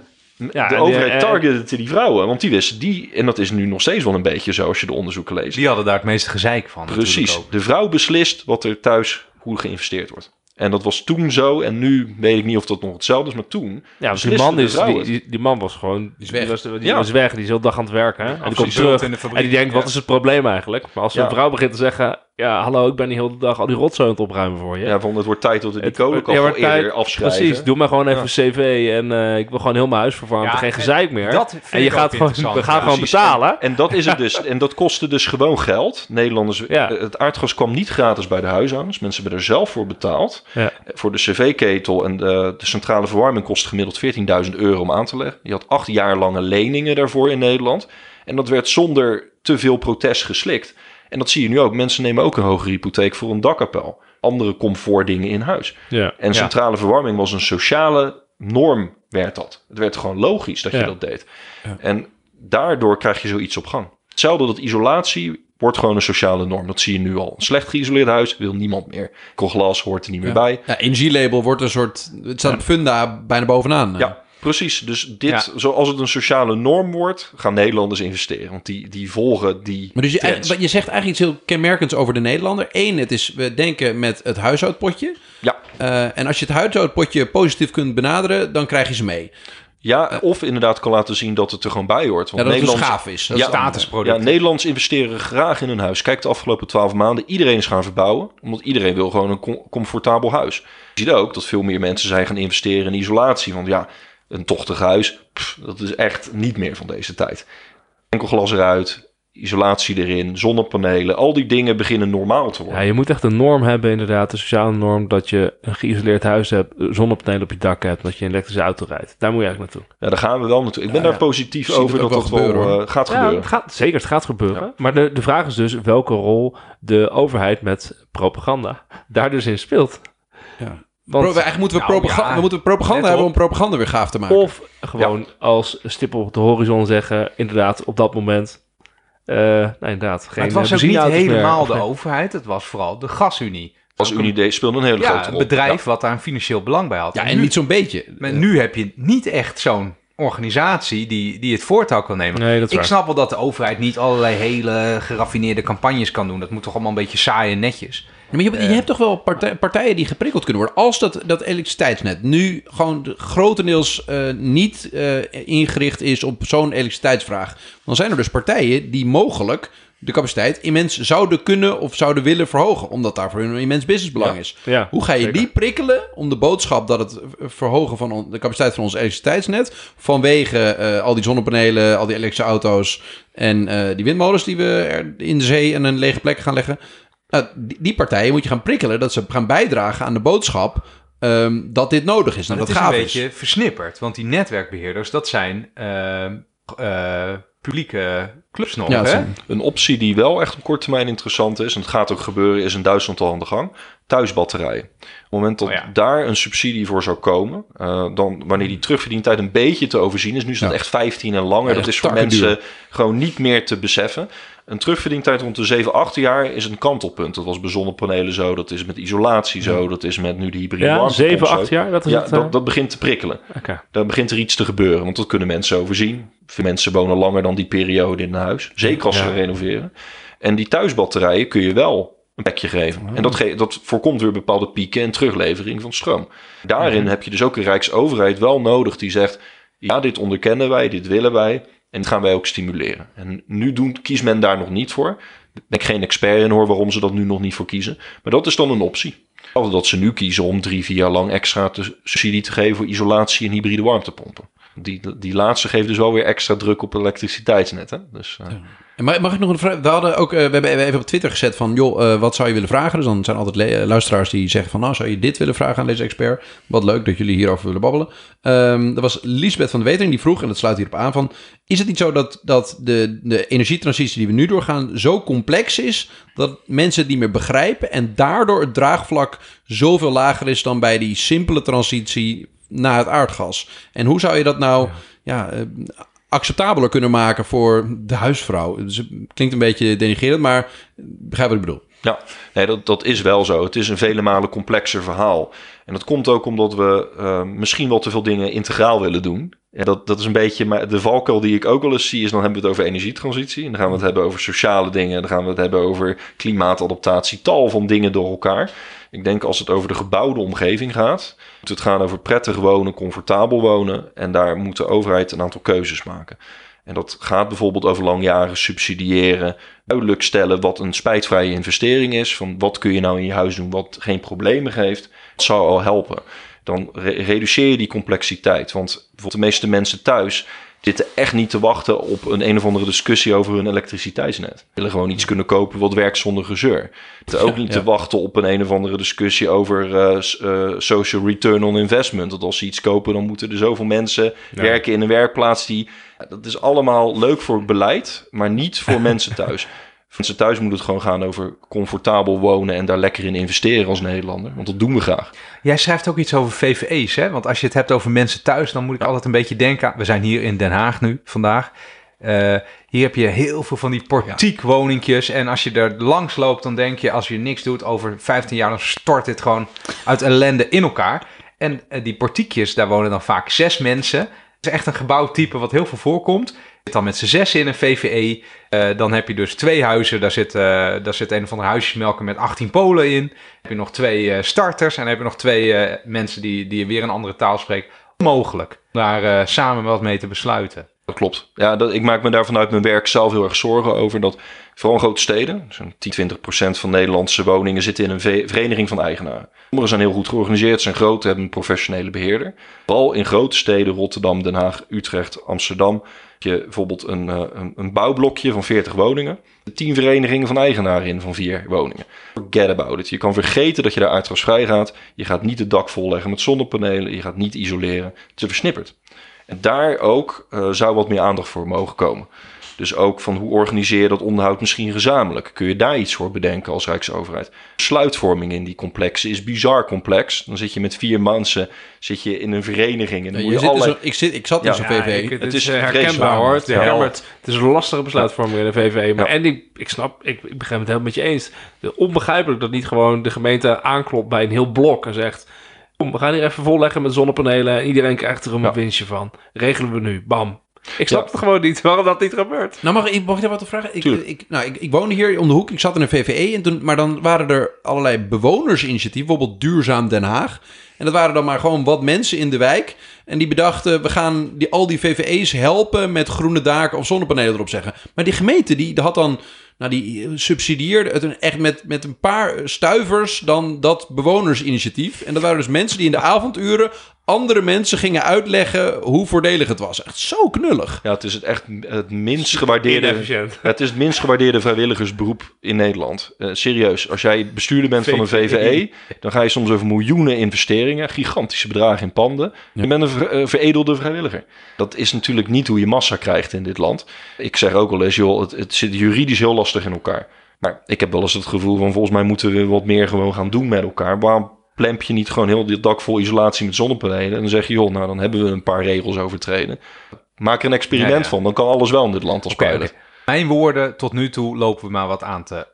Ja, de en, overheid eh, targette die vrouwen, want die wisten die, en dat is nu nog steeds wel een beetje zo als je de onderzoeken leest. Die hadden daar het meeste gezeik van. natuurlijk Precies. De vrouw beslist wat er thuis, hoe geïnvesteerd wordt. En dat was toen zo, en nu weet ik niet of dat nog hetzelfde is, maar toen. Ja, want die man, is, die, die, die man was gewoon... Die, weg. was, die Ja. was weg, die is heel dag aan het werken. Hè? En die komt terug in de en die denkt, ja. wat is het probleem eigenlijk? Maar als Ja. een vrouw begint te zeggen... Ja, hallo, ik ben die hele dag al die rotzooi aan het opruimen voor je. Ja, van het wordt tijd dat we die ja, maar eerder tijd- afschrijven. Precies, doe maar gewoon even een cv en eh, ik wil gewoon heel mijn huis vervangen. Ja, geen en gezeik meer. dat vind en je ik ook gaat gewoon, we gaan ja. gewoon Precies. betalen. En dat is het dus. <laughs> En dat kostte dus gewoon geld. Nederlanders, Ja. eh, het aardgas kwam niet gratis bij de huishoudens. Mensen hebben er zelf voor betaald. Ja. Voor de cv-ketel en de, de centrale verwarming kost gemiddeld 14.000 euro om aan te leggen. Je had acht jaar lange leningen daarvoor in Nederland. En dat werd zonder te veel protest geslikt. En dat zie je nu ook. Mensen nemen ook een hogere hypotheek voor een dakkapel. Andere comfortdingen in huis. Ja. En centrale verwarming was een sociale norm, werd dat. Het werd gewoon logisch dat je Ja. dat deed. Ja. En daardoor krijg je zoiets op gang. Hetzelfde dat isolatie wordt gewoon een sociale norm. Dat zie je nu al. Een slecht geïsoleerd huis wil niemand meer. Kogelglas hoort er niet meer Ja. bij. Ja, energielabel wordt een soort... Het staat op Funda bijna bovenaan. Ja, precies. Dus dit, Ja. zoals het een sociale norm wordt, gaan Nederlanders investeren. Want die, die volgen die Maar dus je, je zegt eigenlijk iets heel kenmerkends over de Nederlander. Eén, het is, we denken met het huishoudpotje. Ja. Eh, en als je het huishoudpotje positief kunt benaderen, dan krijg je ze mee. ja, of inderdaad kan laten zien dat het er gewoon bij hoort. Ja, Want dat het dus Nederland, gaaf is. Dat Ja, statusproduct. Ja, Nederlanders investeren graag in een huis. Kijk de afgelopen twaalf maanden. Iedereen is gaan verbouwen. Omdat iedereen wil gewoon een com- comfortabel huis. Je ziet ook dat veel meer mensen zijn gaan investeren in isolatie. Want ja, een tochtig huis, pff, dat is echt niet meer van deze tijd. Enkel glas eruit, isolatie erin, zonnepanelen. Al die dingen beginnen normaal te Ja, worden. je moet echt een norm hebben, inderdaad. Een sociale norm dat je een geïsoleerd huis hebt, zonnepanelen op je dak hebt, dat je een elektrische auto rijdt. Daar moet je eigenlijk naartoe. Ja, daar gaan we wel naartoe. Ik ben Ja, daar positief zie het over dat wel dat wel gebeuren, eh, gaat Ja, gebeuren. het gaat, zeker, het gaat gebeuren. Maar de, de vraag is dus welke rol de overheid met propaganda daar dus in speelt. Ja. Want, Pro- eigenlijk moeten we, Nou, propaganda, ja, we moeten propaganda hebben om propaganda weer gaaf te maken. of gewoon als stip op de horizon zeggen, inderdaad, op dat moment, eh nou inderdaad, geen Maar het was ook niet meer. helemaal de geen- <laughs> overheid. Het was vooral de gasunie. Als Unie speelde een hele Ja, grote een rol. bedrijf wat daar een financieel belang bij had. ja, En en nu, niet zo'n beetje. maar nu heb je niet echt zo'n organisatie die, die het voortouw kan nemen. Nee, dat is Ik waar. snap wel dat de overheid niet allerlei hele geraffineerde campagnes kan doen. Dat moet toch allemaal een beetje saai en netjes. Maar je, je hebt toch wel partij- partijen die geprikkeld kunnen worden. Als dat, dat elektriciteitsnet nu gewoon de- grotendeels eh, niet eh, ingericht is op zo'n elektriciteitsvraag. Dan zijn er dus partijen die mogelijk de capaciteit immens zouden kunnen of zouden willen verhogen. Omdat daar voor hun een immens businessbelang Ja. is. Ja, Hoe ga je zeker. die prikkelen om de boodschap dat het verhogen van de capaciteit van ons elektriciteitsnet... vanwege eh, al die zonnepanelen, al die elektrische auto's en eh, die windmolens die we er in de zee en een lege plek gaan leggen... Nou, die, die partijen moet je gaan prikkelen dat ze gaan bijdragen aan de boodschap ehm, dat dit nodig is. Nou, dat het is gaaf een is. beetje versnipperd. Want die netwerkbeheerders, dat zijn eh, eh, publieke clubs nog. Ja, dat hè? Een optie die wel echt op korte termijn interessant is, en het gaat ook gebeuren, is in Duitsland al aan de gang. Thuisbatterijen. Op het moment dat Oh ja. daar een subsidie voor zou komen, eh, dan wanneer die terugverdientijd een beetje te overzien is, nu is dat Ja. echt 15 en langer, Ja, dat dat is voor mensen gewoon niet meer te beseffen. Een terugverdientijd rond de 7, 8 jaar is een kantelpunt. Dat was bij zonnepanelen zo, dat is met isolatie zo, dat is met nu de hybride Ja, warmtepomp 7, zo. 8 jaar, dat is Ja, het. eh, dat, dat begint te prikkelen. Oké. Dan begint er iets te gebeuren, want dat kunnen mensen overzien. Veel mensen wonen langer dan die periode in een huis. Zeker als ze renoveren. En die thuisbatterijen kun je wel een plekje geven. En dat, ge- dat voorkomt weer bepaalde pieken en teruglevering van stroom. Daarin heb je dus ook een rijksoverheid wel nodig die zegt... ja, dit onderkennen wij, dit willen wij en dit gaan wij ook stimuleren. En nu doen, kiest men daar nog niet voor. Daar ben ik geen expert in hoor waarom ze dat nu nog niet voor kiezen. Maar dat is dan een optie. Dat ze nu kiezen om drie, vier jaar lang extra te, subsidie te geven voor isolatie en hybride warmtepompen. Die, die laatste geeft dus wel weer extra druk op het elektriciteitsnet. Hè? Dus, En mag, ik nog een vraag? We hadden ook, uh, we hebben even op Twitter gezet van, joh, uh, wat zou je willen vragen? Dus dan zijn altijd luisteraars die zeggen van, nou, zou je dit willen vragen aan deze expert? Wat leuk dat jullie hierover willen babbelen. Um, er was Lisbeth van de Wetering die vroeg, en dat sluit hierop aan van, is het niet zo dat, dat de, de energietransitie die we nu doorgaan zo complex is, dat mensen het niet meer begrijpen en daardoor het draagvlak zoveel lager is dan bij die simpele transitie naar het aardgas? En hoe zou je dat nou, ja, ja acceptabeler kunnen maken voor de huisvrouw. Dus het klinkt een beetje denigrerend, maar begrijp wat ik bedoel. Ja, nee, dat, dat is wel zo. Het is een vele malen complexer verhaal. En dat komt ook omdat we uh, misschien wel te veel dingen integraal willen doen. En dat, dat is een beetje de valkuil die ik ook wel eens zie, is dan hebben we het over energietransitie. En dan gaan we het hebben over sociale dingen. Dan gaan we het hebben over klimaatadaptatie, tal van dingen door elkaar. Ik denk als het over de gebouwde omgeving gaat, het gaan over prettig wonen, comfortabel wonen. En daar moet de overheid een aantal keuzes maken. En dat gaat bijvoorbeeld over langjarig subsidiëren, duidelijk stellen wat een spijtvrije investering is. Van wat kun je nou in je huis doen wat geen problemen geeft. Dat zou al helpen. Dan re reduceer je die complexiteit. Want bijvoorbeeld de meeste mensen thuis zitten echt niet te wachten op een een of andere discussie over hun elektriciteitsnet. Ze willen gewoon iets kunnen kopen wat werkt zonder gezeur. Ze ook niet ja. te wachten op een een of andere discussie over uh, uh, social return on investment. Dat als ze iets kopen, dan moeten er zoveel mensen ja. werken in een werkplaats die... Dat is allemaal leuk voor het beleid, maar niet voor <laughs> mensen thuis. Mensen thuis moet het gewoon gaan over comfortabel wonen en daar lekker in investeren als Nederlander. Want dat doen we graag. Jij schrijft ook iets over VVE's, hè? Want als je het hebt over mensen thuis, dan moet ik altijd een beetje denken. We zijn hier in Den Haag nu vandaag. Uh, hier heb je heel veel van die portiekwoninkjes. En als je er langs loopt, dan denk je, als je niks doet, over 15 jaar, dan stort dit gewoon uit ellende in elkaar. En uh, die portiekjes, daar wonen dan vaak zes mensen. Het is echt een gebouwtype wat heel veel voorkomt dan met z'n zes in een VVE. Uh, dan heb je dus twee huizen. Daar zit, uh, daar zit een of andere huisjesmelker met 18 Polen in. Dan heb je nog twee uh, starters. En dan heb je nog twee mensen die, die weer een andere taal spreken. Mogelijk daar samen wat mee te besluiten. Dat klopt. Ja, dat, ik maak me daar vanuit mijn werk zelf heel erg zorgen over. Dat vooral in grote steden, zo'n 10, 20 procent van Nederlandse woningen zitten in een vereniging van eigenaren. Sommige zijn heel goed georganiseerd, zijn groot, hebben een professionele beheerder. Vooral in grote steden, Rotterdam, Den Haag, Utrecht, Amsterdam, je bijvoorbeeld een, een, een, bouwblokje van 40 woningen. 10 verenigingen van eigenaren in van 4 woningen. Forget about it. Je kan vergeten dat je daar aardgasvrij gaat. Je gaat niet het dak volleggen met zonnepanelen. Je gaat niet isoleren. Het is versnipperd. En daar ook uh, zou wat meer aandacht voor mogen komen. Dus ook van hoe organiseer je dat onderhoud misschien gezamenlijk? Kun je daar iets voor bedenken als Rijksoverheid? Sluitvorming in die complexen is bizar complex. Dan zit je met vier mensen zit je in een vereniging. En dan Ja, moet je allerlei... dus- ik, zit, ik zat in zo'n Ja, VV. ik- het, Het is eh, herkenbaar hoor. Het, Ja. maar het, is een lastige besluitvorming in de VVE. Maar Ja. en ik, ik snap, ik, ik begrijp het helemaal met je eens. Onbegrijpelijk dat niet gewoon de gemeente aanklopt bij een heel blok en zegt... Kom, we gaan hier even volleggen met zonnepanelen. en Iedereen krijgt er een Ja. winstje van. Regelen we nu. Bam. Ik snap Ja. het gewoon niet waarom dat niet gebeurt. Nou, mag ik, mag ik daar wat op vragen? Ik, ik, nou, ik, ik woonde hier om de hoek. Ik zat in een VVE. En toen, maar dan waren er allerlei bewonersinitiatieven. Bijvoorbeeld Duurzaam Den Haag. En dat waren dan maar gewoon wat mensen in de wijk. En die bedachten, we gaan die, al die VVE's helpen met groene daken of zonnepanelen erop zeggen. Maar die gemeente, die had dan... Nou, die subsidieerde het een- echt met, met een paar stuivers dan dat bewonersinitiatief. En dat waren dus mensen die in de avonduren andere mensen gingen uitleggen hoe voordelig het was. Echt zo knullig. Ja, het is het echt het minst gewaardeerde... <laughs> Het is het minst gewaardeerde vrijwilligersberoep in Nederland. Eh, serieus, als jij bestuurder bent van een VVE, dan ga je soms over miljoenen investeringen, gigantische bedragen in panden. Je bent een ver- eh, veredelde vrijwilliger. Dat is natuurlijk niet hoe je massa krijgt in dit land. Ik zeg ook wel eens, joh, het, het zit juridisch heel lastig in elkaar. Maar ik heb wel eens het gevoel van, volgens mij moeten we wat meer gewoon gaan doen met elkaar. Waarom plemp je niet gewoon heel dit dak vol isolatie met zonnepanelen en dan zeg je, joh, nou dan hebben we een paar regels overtreden. Maak er een experiment Ja, ja. van, dan kan alles wel in dit land als oké. Mijn woorden, tot nu toe lopen we maar wat aan te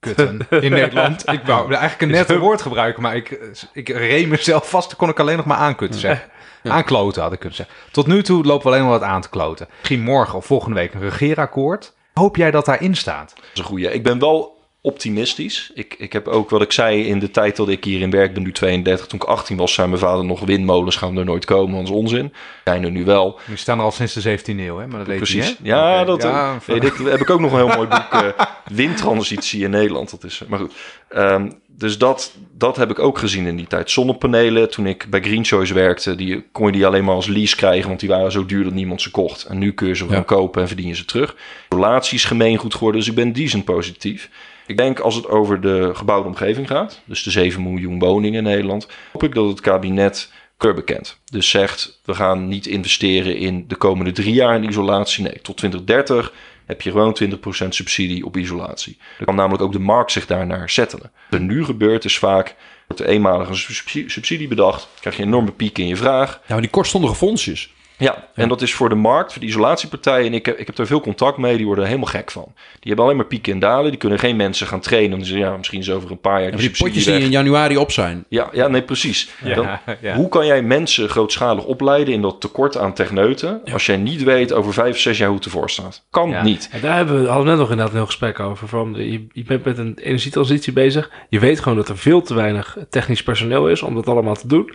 kutten in <laughs> Nederland. Ik wou eigenlijk een net woord gebruiken, maar ik, ik reem mezelf vast. Dan kon ik alleen nog maar aankutten zeggen. Aankloten had ik kunnen zeggen. Tot nu toe lopen we alleen maar wat aan te kloten. Misschien morgen of volgende week een regeerakkoord. Hoop jij dat daarin staat? Dat is een goeie. Ik ben wel optimistisch. Ik, ik heb ook wat ik zei in de tijd dat ik hier in werk ben, nu 32. Toen ik 18 was, zei mijn vader nog windmolens gaan er nooit komen, want dat is onzin. Zijn er nu wel. Die staan er al sinds de 17e eeuw, hè? Maar dat weet Precies. je, hè? Ja, dat Ja, eh, weet ik. heb ik ook nog een heel mooi boek. <laughs> eh, windtransitie in Nederland. Dat is, eh, maar goed. Ehm, dus dat, dat heb ik ook gezien in die tijd. Zonnepanelen, toen ik bij Green Choice werkte, die, kon je die alleen maar als lease krijgen, want die waren zo duur dat niemand ze kocht. En nu kun je ze gewoon Ja. kopen en verdien je ze terug. Isolatie is gemeengoed geworden, dus ik ben decent positief. Ik denk als het over de gebouwde omgeving gaat, dus de 7 miljoen woningen in Nederland, hoop ik dat het kabinet keur bekent. Dus zegt, we gaan niet investeren in de komende drie jaar in isolatie. Nee, tot 2030 heb je gewoon 20% subsidie op isolatie. Dan kan namelijk ook de markt zich daarnaar settelen. Wat er nu gebeurt is vaak, wordt er eenmalig een subsidie bedacht, krijg je een enorme piek in je vraag. Ja, maar die kortstondige fondsjes. Ja, en dat is voor de markt, voor de isolatiepartijen. En ik heb, ik heb er veel contact mee, die worden er helemaal gek van. Die hebben alleen maar pieken en dalen. Die kunnen geen mensen gaan trainen. Zeggen ja, misschien is over een paar jaar Ja, die potjes die weg. in januari op zijn. Ja, ja, nee, precies. Ja, Dan, <laughs> ja. Hoe kan jij mensen grootschalig opleiden in dat tekort aan techneuten... als jij niet weet over vijf, zes jaar hoe het ervoor staat? Kan Ja. niet. En daar hebben we hadden we net nog inderdaad een heel gesprek over. Van, je, je bent met een energietransitie bezig. Je weet gewoon dat er veel te weinig technisch personeel is om dat allemaal te doen.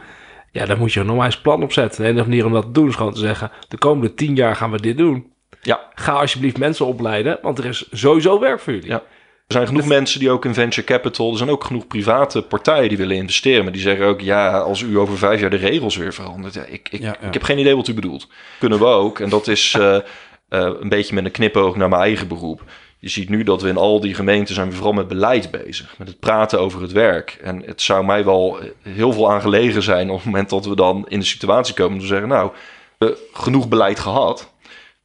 Ja, daar moet je een normaal plan op zetten. De enige manier om dat te doen is gewoon te zeggen... de komende tien jaar gaan we dit doen. Ja, Ga alsjeblieft mensen opleiden, want er is sowieso werk voor jullie. Ja. Er zijn genoeg mensen die ook in venture capital... er zijn ook genoeg private partijen die willen investeren... maar die zeggen ook, ja, als u over vijf jaar de regels weer verandert... Ja, ik, ik, Ja, ja. ik heb geen idee wat u bedoelt. Kunnen we ook. En dat is <laughs> eh, eh, een beetje met een knipoog naar mijn eigen beroep. Je ziet nu dat we in al die gemeenten zijn we vooral met beleid bezig. Met het praten over het werk. En het zou mij wel heel veel aan gelegen zijn... op het moment dat we dan in de situatie komen... om te zeggen, nou, we genoeg beleid gehad...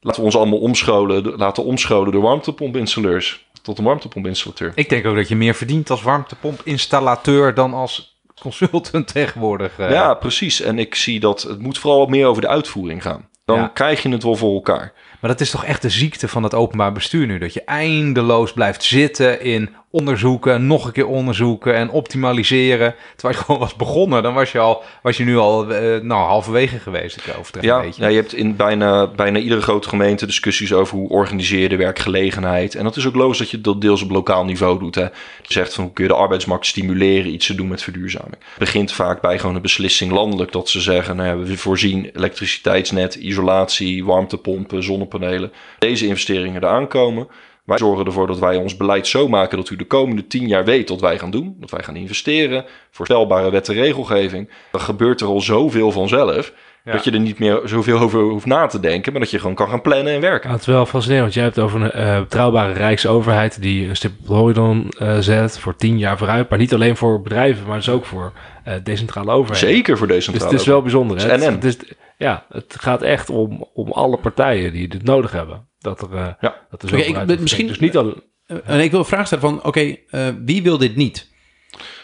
Laten we ons allemaal omscholen, laten omscholen door warmtepomp-installeurs tot een warmtepomp-installateur. Ik denk ook dat je meer verdient als warmtepomp-installateur dan als consultant <laughs> tegenwoordig. eh. Ja, precies. En ik zie dat het moet vooral wat meer over de uitvoering gaan. Dan Ja. krijg je het wel voor elkaar. Maar dat is toch echt de ziekte van het openbaar bestuur nu. Dat je eindeloos blijft zitten in onderzoeken, nog een keer onderzoeken en optimaliseren. Terwijl je <laughs> gewoon was begonnen, dan was je, al, was je nu al eh, nou, halverwege geweest. Ik overdrijf Ja, een beetje. ja, je hebt in bijna, bijna iedere grote gemeente discussies over hoe organiseer je de werkgelegenheid. En dat is ook logisch dat je dat deels op lokaal niveau doet. Hè. Je zegt van hoe kun je de arbeidsmarkt stimuleren iets te doen met verduurzaming. Het begint vaak bij gewoon een beslissing landelijk dat ze zeggen, nou ja, we voorzien elektriciteitsnet, isolatie, warmtepompen, zonnepanelen. Deze investeringen eraan komen. Wij zorgen ervoor dat wij ons beleid zo maken dat u de komende tien jaar weet wat wij gaan doen. Dat wij gaan investeren, voorstelbare wet en regelgeving. Dan gebeurt er al zoveel vanzelf. Ja. Dat je er niet meer zoveel over hoeft na te denken, maar dat je gewoon kan gaan plannen en werken. Ja, het is wel fascinerend, want jij hebt over een eh, betrouwbare rijksoverheid die een stip op de horizon eh, zet voor tien jaar vooruit. Maar niet alleen voor bedrijven, maar dus ook voor eh, decentrale overheden. Zeker voor deze Dus het is wel bijzonder. Hè? Het is het is, ja, het gaat echt om, om alle partijen die dit nodig hebben. Dat er, eh Ja. dat er ik- misschien- Dus niet al, Eh, En ik wil een vraag stellen van, oké, eh, wie wil dit niet?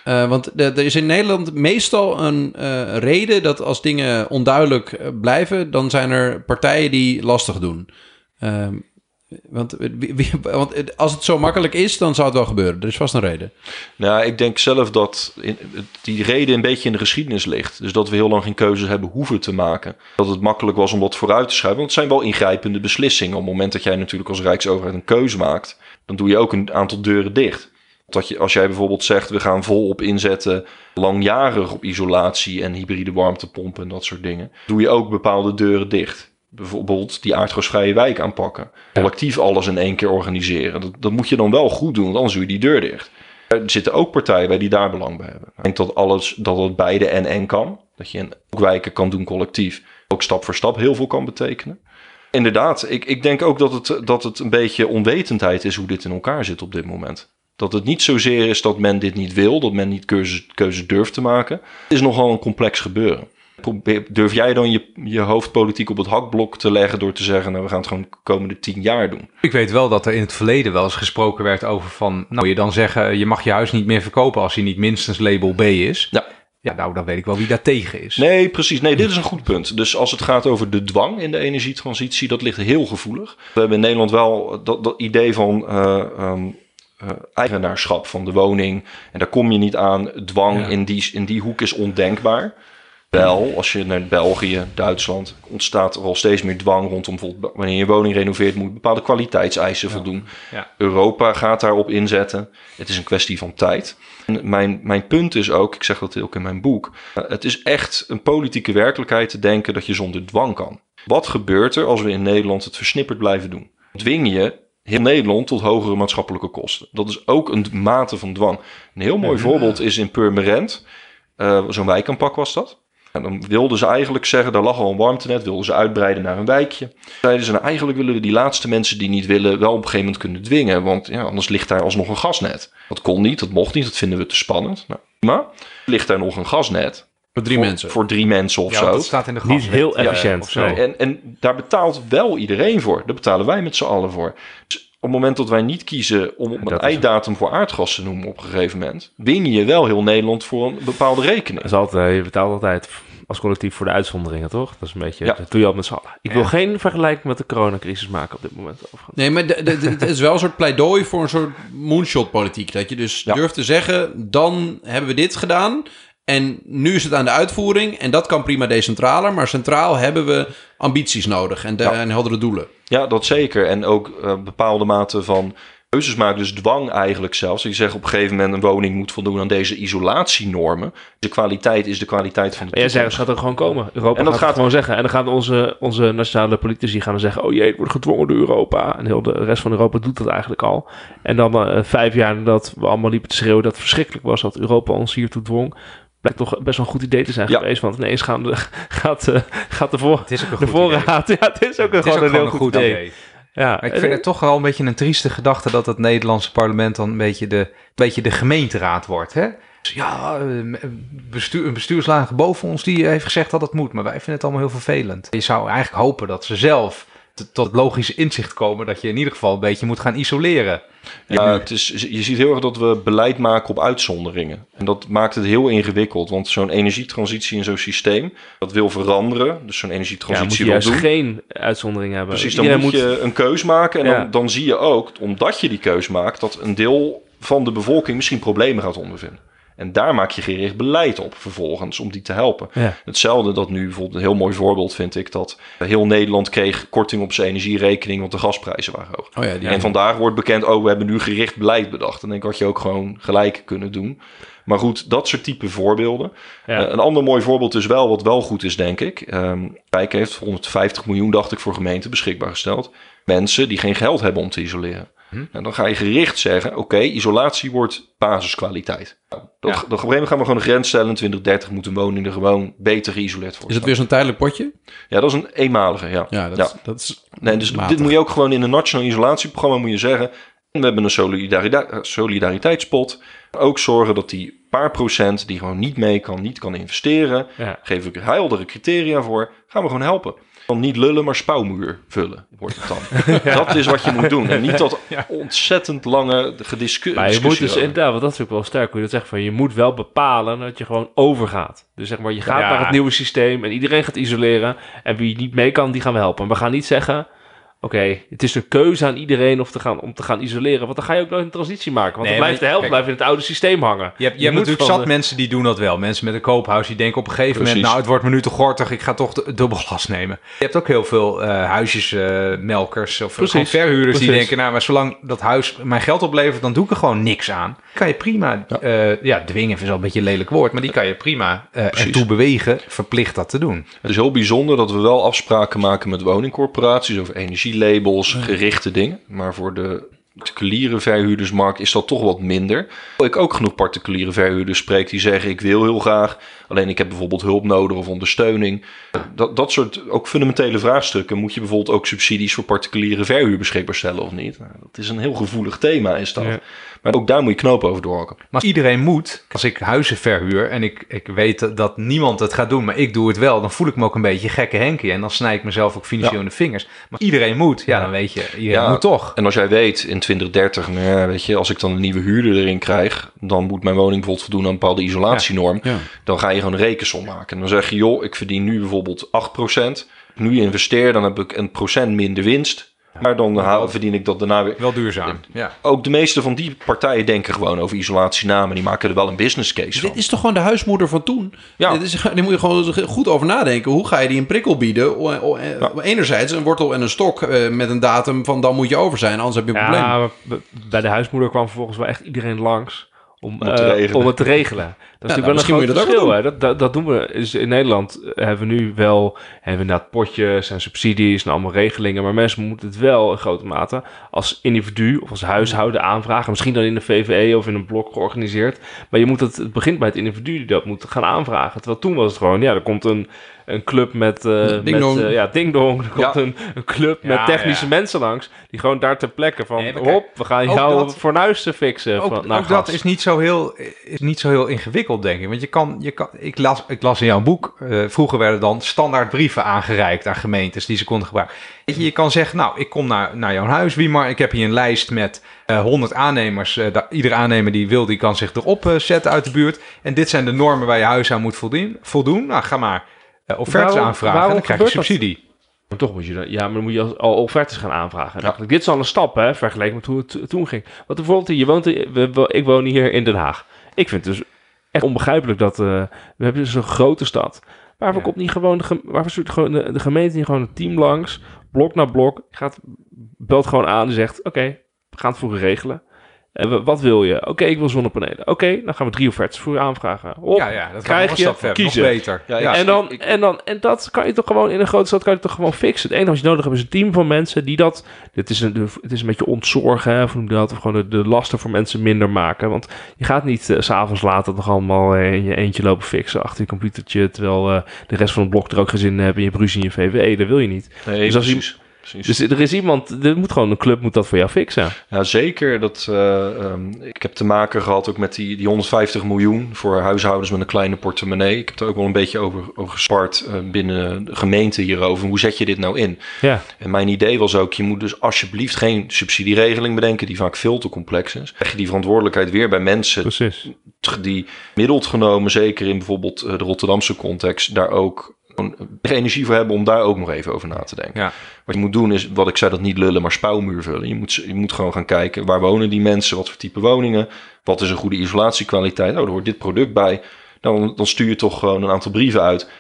Eh, want er is in Nederland meestal een eh, reden dat als dingen onduidelijk eh, blijven, dan zijn er partijen die lastig doen. Ehm, want, eh, want het- als het zo makkelijk is, dan zou het wel gebeuren. Er is vast een reden. Nou, ik denk zelf dat die reden een beetje in de geschiedenis ligt. Dus dat we heel lang geen keuzes hebben hoeven te maken. Dat het makkelijk was om dat vooruit te schuiven. Want het zijn wel ingrijpende beslissingen. Op het moment dat jij natuurlijk als Rijksoverheid een keuze maakt, dan doe je ook een aantal deuren dicht. Dat je, als jij bijvoorbeeld zegt, we gaan volop inzetten langjarig op isolatie en hybride warmtepompen en dat soort dingen, doe je ook bepaalde deuren dicht. Bijvoorbeeld die aardgasvrije wijk aanpakken. Collectief alles in één keer organiseren. Dat, dat moet je dan wel goed doen, want anders doe je die deur dicht. Er zitten ook partijen bij die daar belang bij hebben. Ik denk dat alles, dat het beide en en kan. Dat je in ook wijken kan doen collectief. Ook stap voor stap heel veel kan betekenen. Inderdaad, ik, ik denk ook dat het, dat het een beetje onwetendheid is hoe dit in elkaar zit op dit moment. Dat het niet zozeer is dat men dit niet wil, dat men niet keuzes, keuzes durft te maken. Het is nogal een complex gebeuren. Probeer, durf jij dan je, je hoofdpolitiek op het hakblok te leggen door te zeggen, nou we gaan het gewoon de komende tien jaar doen? Ik weet wel dat er in het verleden wel eens gesproken werd over van... Nou, je dan zeggen, je mag je huis niet meer verkopen als hij niet minstens label B is. Ja. Ja, nou, dan weet ik wel wie daar tegen is. Nee, precies. Nee, dit is een goed punt. Dus als het gaat over de dwang in de energietransitie, dat ligt heel gevoelig. We hebben in Nederland wel dat, dat idee van eh, ehm, eh, eigenaarschap van de woning. En daar kom je niet aan. Dwang Ja. in, die, in die hoek is ondenkbaar. Wel, als je naar België, Duitsland, ontstaat er al steeds meer dwang rondom bijvoorbeeld wanneer je woning renoveert, moet je bepaalde kwaliteitseisen voldoen. Ja. Europa gaat daarop inzetten. Het is een kwestie van tijd. En mijn, mijn punt is ook, ik zeg dat ook in mijn boek, eh, het is echt een politieke werkelijkheid te denken dat je zonder dwang kan. Wat gebeurt er als we in Nederland het versnipperd blijven doen? Dwing je heel Nederland tot hogere maatschappelijke kosten. Dat is ook een mate van dwang. Een heel mooi voorbeeld is in Purmerend. Eh, Zo'n wijkaanpak was dat. En dan wilden ze eigenlijk zeggen, daar lag al een warmtenet, wilden ze uitbreiden naar een wijkje. Zeiden ze, nou eigenlijk willen we die laatste mensen die niet willen wel op een gegeven moment kunnen dwingen. Want ja, anders ligt daar alsnog een gasnet. Dat kon niet, dat mocht niet, dat vinden we te spannend. Nou, prima. Ligt daar nog een gasnet. Voor drie voor, mensen. Voor drie mensen of Ja, zo. dat staat in de Niet gaswet. heel Ja, efficiënt. of zo. nee. En, en daar betaalt wel iedereen voor. Daar betalen wij met z'n allen voor. Dus op het moment dat wij niet kiezen om op Dat een is- einddatum voor aardgas te noemen op een gegeven moment, win je wel heel Nederland voor een bepaalde rekening. Dat is altijd, je betaalt altijd als collectief voor de uitzonderingen, toch? Dat is een beetje, Ja. dat doe je al met z'n allen. Ik wil geen vergelijking met de coronacrisis maken op dit moment. overigens. Nee, maar het is wel een soort pleidooi voor een soort moonshot-politiek. Dat je dus Ja. durft te zeggen, dan hebben we dit gedaan... en nu is het aan de uitvoering... en dat kan prima decentraler... maar centraal hebben we ambities nodig en, de, Ja. en heldere doelen. Ja, dat zeker. En ook eh, bepaalde mate van keuzes maken. Dus dwang eigenlijk zelfs. Je zegt op een gegeven moment een woning moet voldoen aan deze isolatienormen. De kwaliteit is de kwaliteit van de Maar jij zegt, het toekomst. gaat er gewoon komen. Europa En dat gaat, gewoon zeggen. En dan gaan onze, onze nationale politici gaan dan zeggen... oh jee, het wordt gedwongen door Europa. En heel de rest van Europa doet dat eigenlijk al. En dan eh, vijf jaar nadat we allemaal liepen te schreeuwen... dat het verschrikkelijk was dat Europa ons hiertoe dwong... blijkt toch best wel een goed idee te zijn Ja. geweest. Want ineens gaan de, <laughs> gaat, eh, gaat de, voor, Het is ook een de goed idee. voorraad... Ja, het is ook, Het is gewoon ook een heel gewoon een goed idee. Ja, Maar ik vind het toch wel een beetje een trieste gedachte dat het Nederlandse parlement dan een beetje de, een beetje de gemeenteraad wordt. Hè? Dus ja, eh, bestuur, een bestuurslager boven ons die heeft gezegd dat het moet, maar wij vinden het allemaal heel vervelend. Je zou eigenlijk hopen dat ze zelf tot het logische inzicht komen dat je in ieder geval een beetje moet gaan isoleren. Ja, het is, je ziet heel erg dat we beleid maken op uitzonderingen. En dat maakt het heel ingewikkeld. Want zo'n energietransitie in zo'n systeem, dat wil veranderen. Dus zo'n ja, moet energietransitie je wil juist doen. geen uitzondering hebben. Precies, dan Iedereen moet je een keus maken. En Ja. dan, dan zie je ook, omdat je die keus maakt, dat een deel van de bevolking misschien problemen gaat ondervinden. En daar maak je gericht beleid op vervolgens om die te helpen. Ja. Hetzelfde dat nu bijvoorbeeld een heel mooi voorbeeld vind ik dat heel Nederland kreeg korting op zijn energierekening, want de gasprijzen waren hoog. Oh ja, die En vandaag wordt bekend, oh, we hebben nu gericht beleid bedacht. Dan denk ik, had je ook gewoon gelijk kunnen doen. Maar goed, dat soort type voorbeelden. Ja. Eh, een ander mooi voorbeeld is wel, wat wel goed is, denk ik. Rijk heeft 150 miljoen, dacht ik, voor gemeenten beschikbaar gesteld. Mensen die geen geld hebben om te isoleren. En dan ga je gericht zeggen, oké, isolatie wordt basiskwaliteit. Nou, dat, Ja. dat, op een gegeven moment gaan we gewoon een grens stellen. In 2030 moet een woning er gewoon beter geïsoleerd worden. Is het weer zo'n tijdelijk potje? Ja, dat is een eenmalige, ja. Ja, dat, Ja. Is, dat is Nee, dus matig. dit moet je ook gewoon in een nationaal isolatieprogramma moet je zeggen. We hebben een solidariteitspot. Ook zorgen dat die paar procent die gewoon niet mee kan, niet kan investeren. Ja. Geef ik er heldere criteria voor. Gaan we gewoon helpen. Dan niet lullen, maar spouwmuur vullen, wordt het dan. <laughs> Dat is wat je moet doen. En niet dat <laughs> ontzettend lange gediscu- Maar je moet dus inderdaad, want dat is ook wel sterk hoe je dat zegt, van je moet wel bepalen dat je gewoon overgaat. Dus zeg maar, je gaat Ja. naar het nieuwe systeem en iedereen gaat isoleren. En wie niet mee kan, die gaan we helpen. En we gaan niet zeggen, oké, het is een keuze aan iedereen of te gaan, om te gaan isoleren. Want dan ga je ook nooit een transitie maken. Want Nee, dan blijft de helft kijk. blijft in het oude systeem hangen. Je hebt, je Je hebt moet natuurlijk zat de- mensen die doen dat wel. Mensen met een koophuis die denken op een gegeven moment... Nou, het wordt me nu te gortig, ik ga toch de- dubbel glas nemen. Je hebt ook heel veel eh huisjesmelkers of Precies. gewoon verhuurders die denken... nou, maar zolang dat huis mijn geld oplevert, dan doe ik er gewoon niks aan. Kan je prima, ja, ja dwingen is wel een beetje een lelijk woord... maar die kan je prima eh ertoe bewegen, verplicht dat te doen. Het is heel bijzonder dat we wel afspraken maken met woningcorporaties over energielabels, gerichte dingen. Maar voor de particuliere verhuurdersmarkt is dat toch wat minder. Ik ook genoeg particuliere verhuurders spreek die zeggen ik wil heel graag, alleen ik heb bijvoorbeeld hulp nodig of ondersteuning. Dat, dat soort ook fundamentele vraagstukken moet je bijvoorbeeld ook subsidies voor particuliere verhuur beschikbaar stellen of niet. Nou, dat is een heel gevoelig thema is dat. Ja. Maar ook daar moet je knopen over doorhakken. Maar als iedereen moet, als ik huizen verhuur en ik, ik weet dat- niemand het gaat doen, maar ik doe het wel, dan voel ik me ook een beetje gekke Henkie. En dan snij ik mezelf ook financieel Ja. in de vingers. Maar iedereen moet, ja, dan weet je, iedereen Ja. moet toch. En als jij weet in 2030, nou weet je, als ik dan een nieuwe huurder erin krijg, dan moet mijn woning bijvoorbeeld voldoen aan een bepaalde isolatienorm. Ja. Dan ga je gewoon een rekensom maken. En dan zeg je, joh, ik verdien nu bijvoorbeeld 8%. Nu investeer, dan heb ik een procent minder winst. Maar dan haal, verdien ik dat daarna weer. Wel duurzaam. Ja. Ook de meeste van die partijen denken gewoon over isolatiinamen. Die maken er wel een business case van. Dit is toch gewoon de huismoeder van toen? Ja. Dit is, die moet je gewoon goed over nadenken. Hoe ga je die een prikkel bieden? O- o- eh, Enerzijds een wortel en een stok eh, met een datum van dan moet je over zijn, anders heb je een probleem. Ja, b- bij de huismoeder kwam vervolgens wel echt iedereen langs om, Om het te eh, regelen. om het te regelen. Dat is nou, natuurlijk wel een groot moet je dat ook verschil. Hè. Dat, dat, dat doen we. Dus in Nederland eh, hebben we nu wel hebben we inderdaad potjes en subsidies en allemaal regelingen. Maar mensen moeten het wel in grote mate als individu of als huishouden aanvragen. Misschien dan in de VVE of in een blok georganiseerd. Maar je moet het, het begint bij het individu die dat moet gaan aanvragen. Terwijl toen was het gewoon, ja, er komt een, een club met, eh Ding met dong. eh, ja, ding dong. Er komt Ja. een, een club Ja, met technische ja. mensen langs. Die gewoon daar ter plekke van, Nee, hop, we gaan jou dat- fornuis fixen. Ook, van, nou, ook dat is niet, zo heel, is niet zo heel ingewikkeld, denk ik. Want je kan, je kan, ik, las, ik las in jouw boek, eh, vroeger werden dan standaard brieven aangereikt aan gemeentes die ze konden gebruiken. Weet je, je kan zeggen, nou, ik kom naar, naar jouw huis, Wiemar. Ik heb hier een lijst met eh 100 aannemers. Eh, da- ieder aannemer die wil, die kan zich erop eh, zetten uit de buurt. En dit zijn de normen waar je huis aan moet voldoen. voldoen. Nou, ga maar offertes Waarom- aanvragen en dan krijg je dat? subsidie. Maar toch moet je ja, maar dan moet je al, offertes gaan aanvragen. Ja. Dit is al een stap, hè, vergeleken met hoe het to- toen ging. Want bijvoorbeeld, je woont, in- ik woon hier in Den Haag. Ik vind het dus echt onbegrijpelijk dat, eh, we hebben dus een grote stad. Waarvoor Ja. komt niet gewoon, de, waarvoor stuurt gewoon de, de gemeente niet gewoon een team langs, blok na blok, gaat, belt gewoon aan en zegt, oké, we gaan het voor regelen. En we- wat wil je? Oké, ik wil zonnepanelen. Oké, dan gaan we drie offertes voor je aanvragen. Hop, Ja, ja, dat gaat krijg je, stap verder. Nog kiezen. beter. Ja, en, dan, ik- en, dan, en dat kan je toch gewoon in een grote stad kan je toch gewoon fixen. Het enige wat je nodig hebt is een team van mensen die dat. Dit is een, het is een beetje ontzorgen, hè, of noem dat? Of gewoon de, de lasten voor mensen minder maken. Want je gaat niet s s'avonds later nog allemaal eh, in je eentje lopen fixen achter je computertje. Terwijl eh, de rest van het blok er ook geen zin in hebben. En je hebt ruzie in je VVE, dat wil je niet. Nee, Dus als je- precies. Dus er is iemand, er moet gewoon een club moet dat voor jou fixen. Ja, zeker. Dat, eh, ehm, ik heb te maken gehad ook met die, die 150 miljoen voor huishoudens met een kleine portemonnee. Ik heb er ook wel een beetje over, over gespart eh, binnen de gemeente hierover. Hoe zet je dit nou in? Ja, En mijn idee was ook, je moet dus alsjeblieft geen subsidieregeling bedenken die vaak veel te complex is. Leg je die verantwoordelijkheid weer bij mensen precies. die middeld genomen, zeker in bijvoorbeeld eh, de Rotterdamse context, daar ook energie voor hebben om daar ook nog even over na te denken. Ja. Wat je moet doen is, wat ik zei, dat niet lullen, maar spouwmuur vullen. Je moet, je moet gewoon gaan kijken, waar wonen die mensen, wat voor type woningen, wat is een goede isolatiekwaliteit. Oh, er hoort dit product bij. Dan, dan stuur je toch gewoon een aantal brieven uit.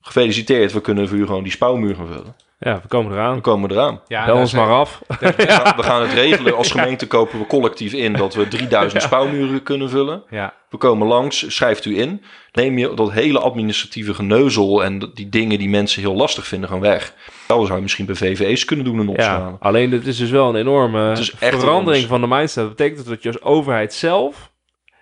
Gefeliciteerd, we kunnen voor u gewoon die spouwmuur gaan vullen. Ja, we komen eraan. Dan komen we eraan. Ja, Bel ons zijn- maar af. <laughs> We gaan, we gaan het regelen. Als gemeente kopen we collectief in dat we 3000 <laughs> spouwmuren kunnen vullen. Ja. We komen langs, schrijft u in. Neem je dat hele administratieve geneuzel en die dingen die mensen heel lastig vinden, gaan weg. Dat zou je misschien bij VVE's kunnen doen en Ja, opschalen. alleen dit is dus wel een enorme verandering van de mindset. Dat betekent dus dat je als overheid zelf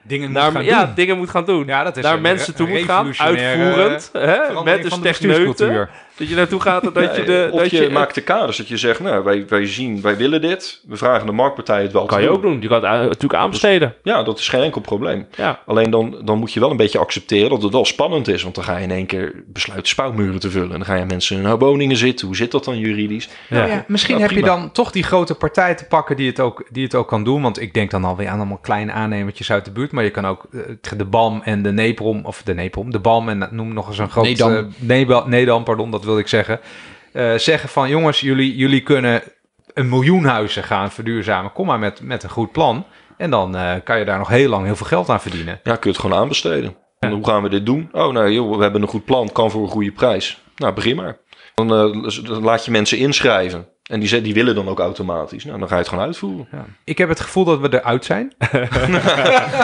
Dingen moet naar, gaan ja, doen. dingen moet gaan doen. Ja, dat is naar een mensen toe moet gaan, uitvoerend, hè, met de techneuten. Dat je naartoe gaat en dat je de... of dat je, je, maakt de kaders dat je zegt, nou, wij, wij zien, wij willen dit. We vragen de marktpartij het wel kan te je ook doen. Je kan het natuurlijk aanbesteden. Ja, dat is geen enkel probleem. Ja. Alleen dan, dan moet je wel een beetje accepteren dat het wel spannend is. Want dan ga je in één keer besluiten spouwmuren te vullen. En dan ga je mensen in hun woningen zitten. Hoe zit dat dan juridisch? Nou ja, misschien Ja, heb je dan toch die grote partij te pakken die het, ook, die het ook kan doen. Want ik denk dan alweer aan allemaal kleine aannemertjes uit de buurt. Maar je kan ook eh, de BAM en de Neprom, of de Neprom, de BAM en noem nog eens een groot... Nedam. Nedam, pardon, dat wil ik zeggen. Eh, zeggen van jongens, jullie, jullie kunnen een miljoen huizen gaan verduurzamen. Kom maar met, met een goed plan. En dan eh, kan je daar nog heel lang heel veel geld aan verdienen. Ja, kun je het gewoon aanbesteden. En hoe gaan we dit doen? Oh, nou joh, we hebben een goed plan. Kan voor een goede prijs. Nou, begin maar. Dan, eh, dan laat je mensen inschrijven. En die, die willen dan ook automatisch. Nou, dan ga je het gewoon uitvoeren. Ja. Ik heb het gevoel dat we eruit zijn. <laughs>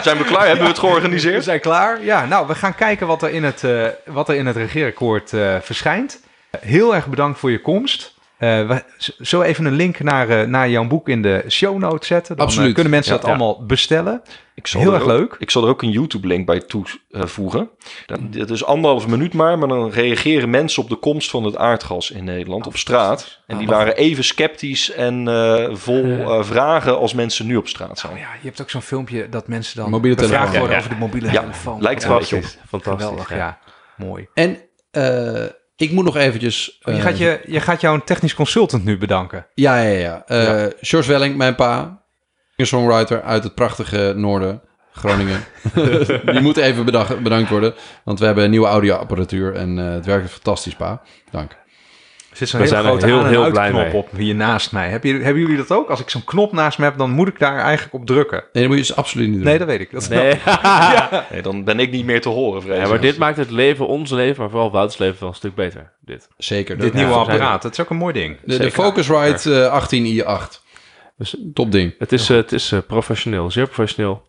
Zijn we klaar? hebben we het We georganiseerd? zijn klaar. Ja, nou, we gaan kijken wat er in het, wat er in het regeerakkoord verschijnt. Heel erg bedankt voor je komst. Eh, we z- zullen we even een link naar, eh, naar jouw boek in de show notes zetten? Dan eh, Absoluut. kunnen mensen Ja, dat ja. allemaal bestellen. Ik zal Heel er erg ook- leuk. Ik zal er ook een YouTube-link bij toevoegen. Dan- Dit is anderhalf minuut maar, maar dan reageren mensen op de komst van het aardgas in Nederland op straat. En die Ah, waren even sceptisch en eh, vol eh, vragen als mensen nu op straat zijn. Oh ja, je hebt ook zo'n filmpje dat mensen dan Mobiele telefoon. worden Ja, over de mobiele Ja, telefoon. lijkt er op. Fantastisch. Geweldig, ja. ja. Mooi. En eh, ik moet nog eventjes... je, eh, gaat je, je gaat jouw technisch consultant nu bedanken. Ja, ja, ja. Eh George Welling, mijn pa. Songwriter uit het prachtige noorden, Groningen. <laughs> <laughs> Die moet even bedankt worden. Want we hebben nieuwe audioapparatuur en eh, het werkt fantastisch, pa. Dank. Er zit zo'n hele zijn grote heel, aan- en heel blij uitknop mee. op hier naast mij. Heb je, hebben jullie dat ook? Als ik zo'n knop naast me heb, dan moet ik daar eigenlijk op drukken. Nee, dat moet je dus absoluut niet doen. Nee, dat weet ik. Dat Nee. <laughs> Nee, dan ben ik niet meer te horen, vrees Ja, ik. maar dit maakt het leven, ons leven, maar vooral Wouter's leven wel een stuk beter. Dit. Zeker. Dit nieuwe ja, apparaat, dat is ook een mooi ding. De, de Zeker. Focusrite eh, 18i8. Dus Top ding. het is, eh, het is eh, professioneel, zeer professioneel.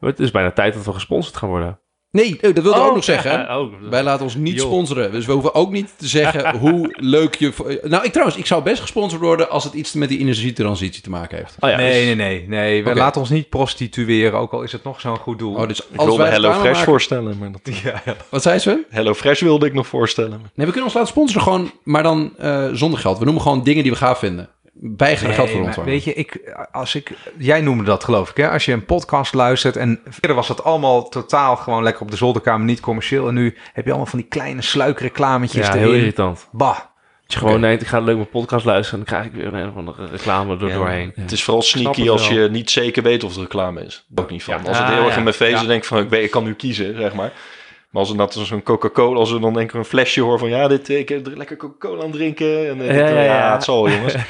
Maar het is bijna tijd dat we gesponsord gaan worden. Nee, oh, dat wilde ik ook nog zeggen. ja, <laughs> oh, Wij laten ons niet Joh. sponsoren. Dus we hoeven ook niet te zeggen <laughs> hoe leuk je... Nou, ik trouwens, ik zou best gesponsord worden als het iets met die energietransitie te maken heeft. Oh ja, nee, dus- nee, nee, nee. We laten ons niet prostitueren, ook al is het nog zo'n goed doel. Oh, dus Ik als wilde Hello Fresh maken- voorstellen. Maar dat... <laughs> ja, ja. Wat zei ze? Hello Fresh wilde ik nog voorstellen. Nee, we kunnen ons laten sponsoren gewoon, maar dan eh, zonder geld. We noemen gewoon dingen die we gaaf vinden. Er geld voor Nee, ontvangen. Weet je, ik, als ik, jij noemde dat geloof ik, hè? Als je een podcast luistert en verder was dat allemaal totaal gewoon lekker op de zolderkamer, niet commercieel. En nu heb je allemaal van die kleine sluikreclametjes ja, heel erin. irritant. Bah. Dat je gewoon denkt, ik ga leuk mijn podcast luisteren... en dan krijg ik weer een of andere reclame er Ja. doorheen. Het is vooral sneaky als je niet zeker weet of het reclame is. Ook niet van. Ja. Als het Ah, heel erg ja. in mijn face is, Ja. denk ik van, ik, weet, ik kan nu kiezen, zeg maar. Maar als er dat zo'n Coca-Cola, als er dan denk ik een flesje hoor van, ja, dit, ik heb er lekker Coca-Cola aan het drinken. En, ja. ja, het zal jongens. <laughs>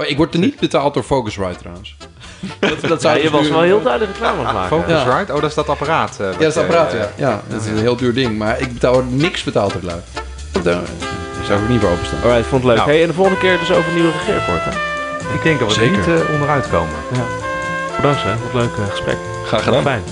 Maar ik word er niet betaald door Focusrite trouwens. <laughs> Dat, dat Ja, zou je dus was wel heel duidelijk reclame aan het maken. Focusrite? Oh, dat is dat apparaat. eh, Ja, dat is je, apparaat, eh, ja. Ja, dat is een heel duur ding. Maar ik betaal er niks betaald door lui. Daar zou ik niet voor openstaan. Alright, vond het leuk. Nou. Hey, en de volgende keer dus over een nieuwe regeerakkoord, hè? Ik denk dat we er Zeker. niet eh, onderuit komen. Bedankt, hè. Wat een leuk gesprek. Graag gedaan. Fijn.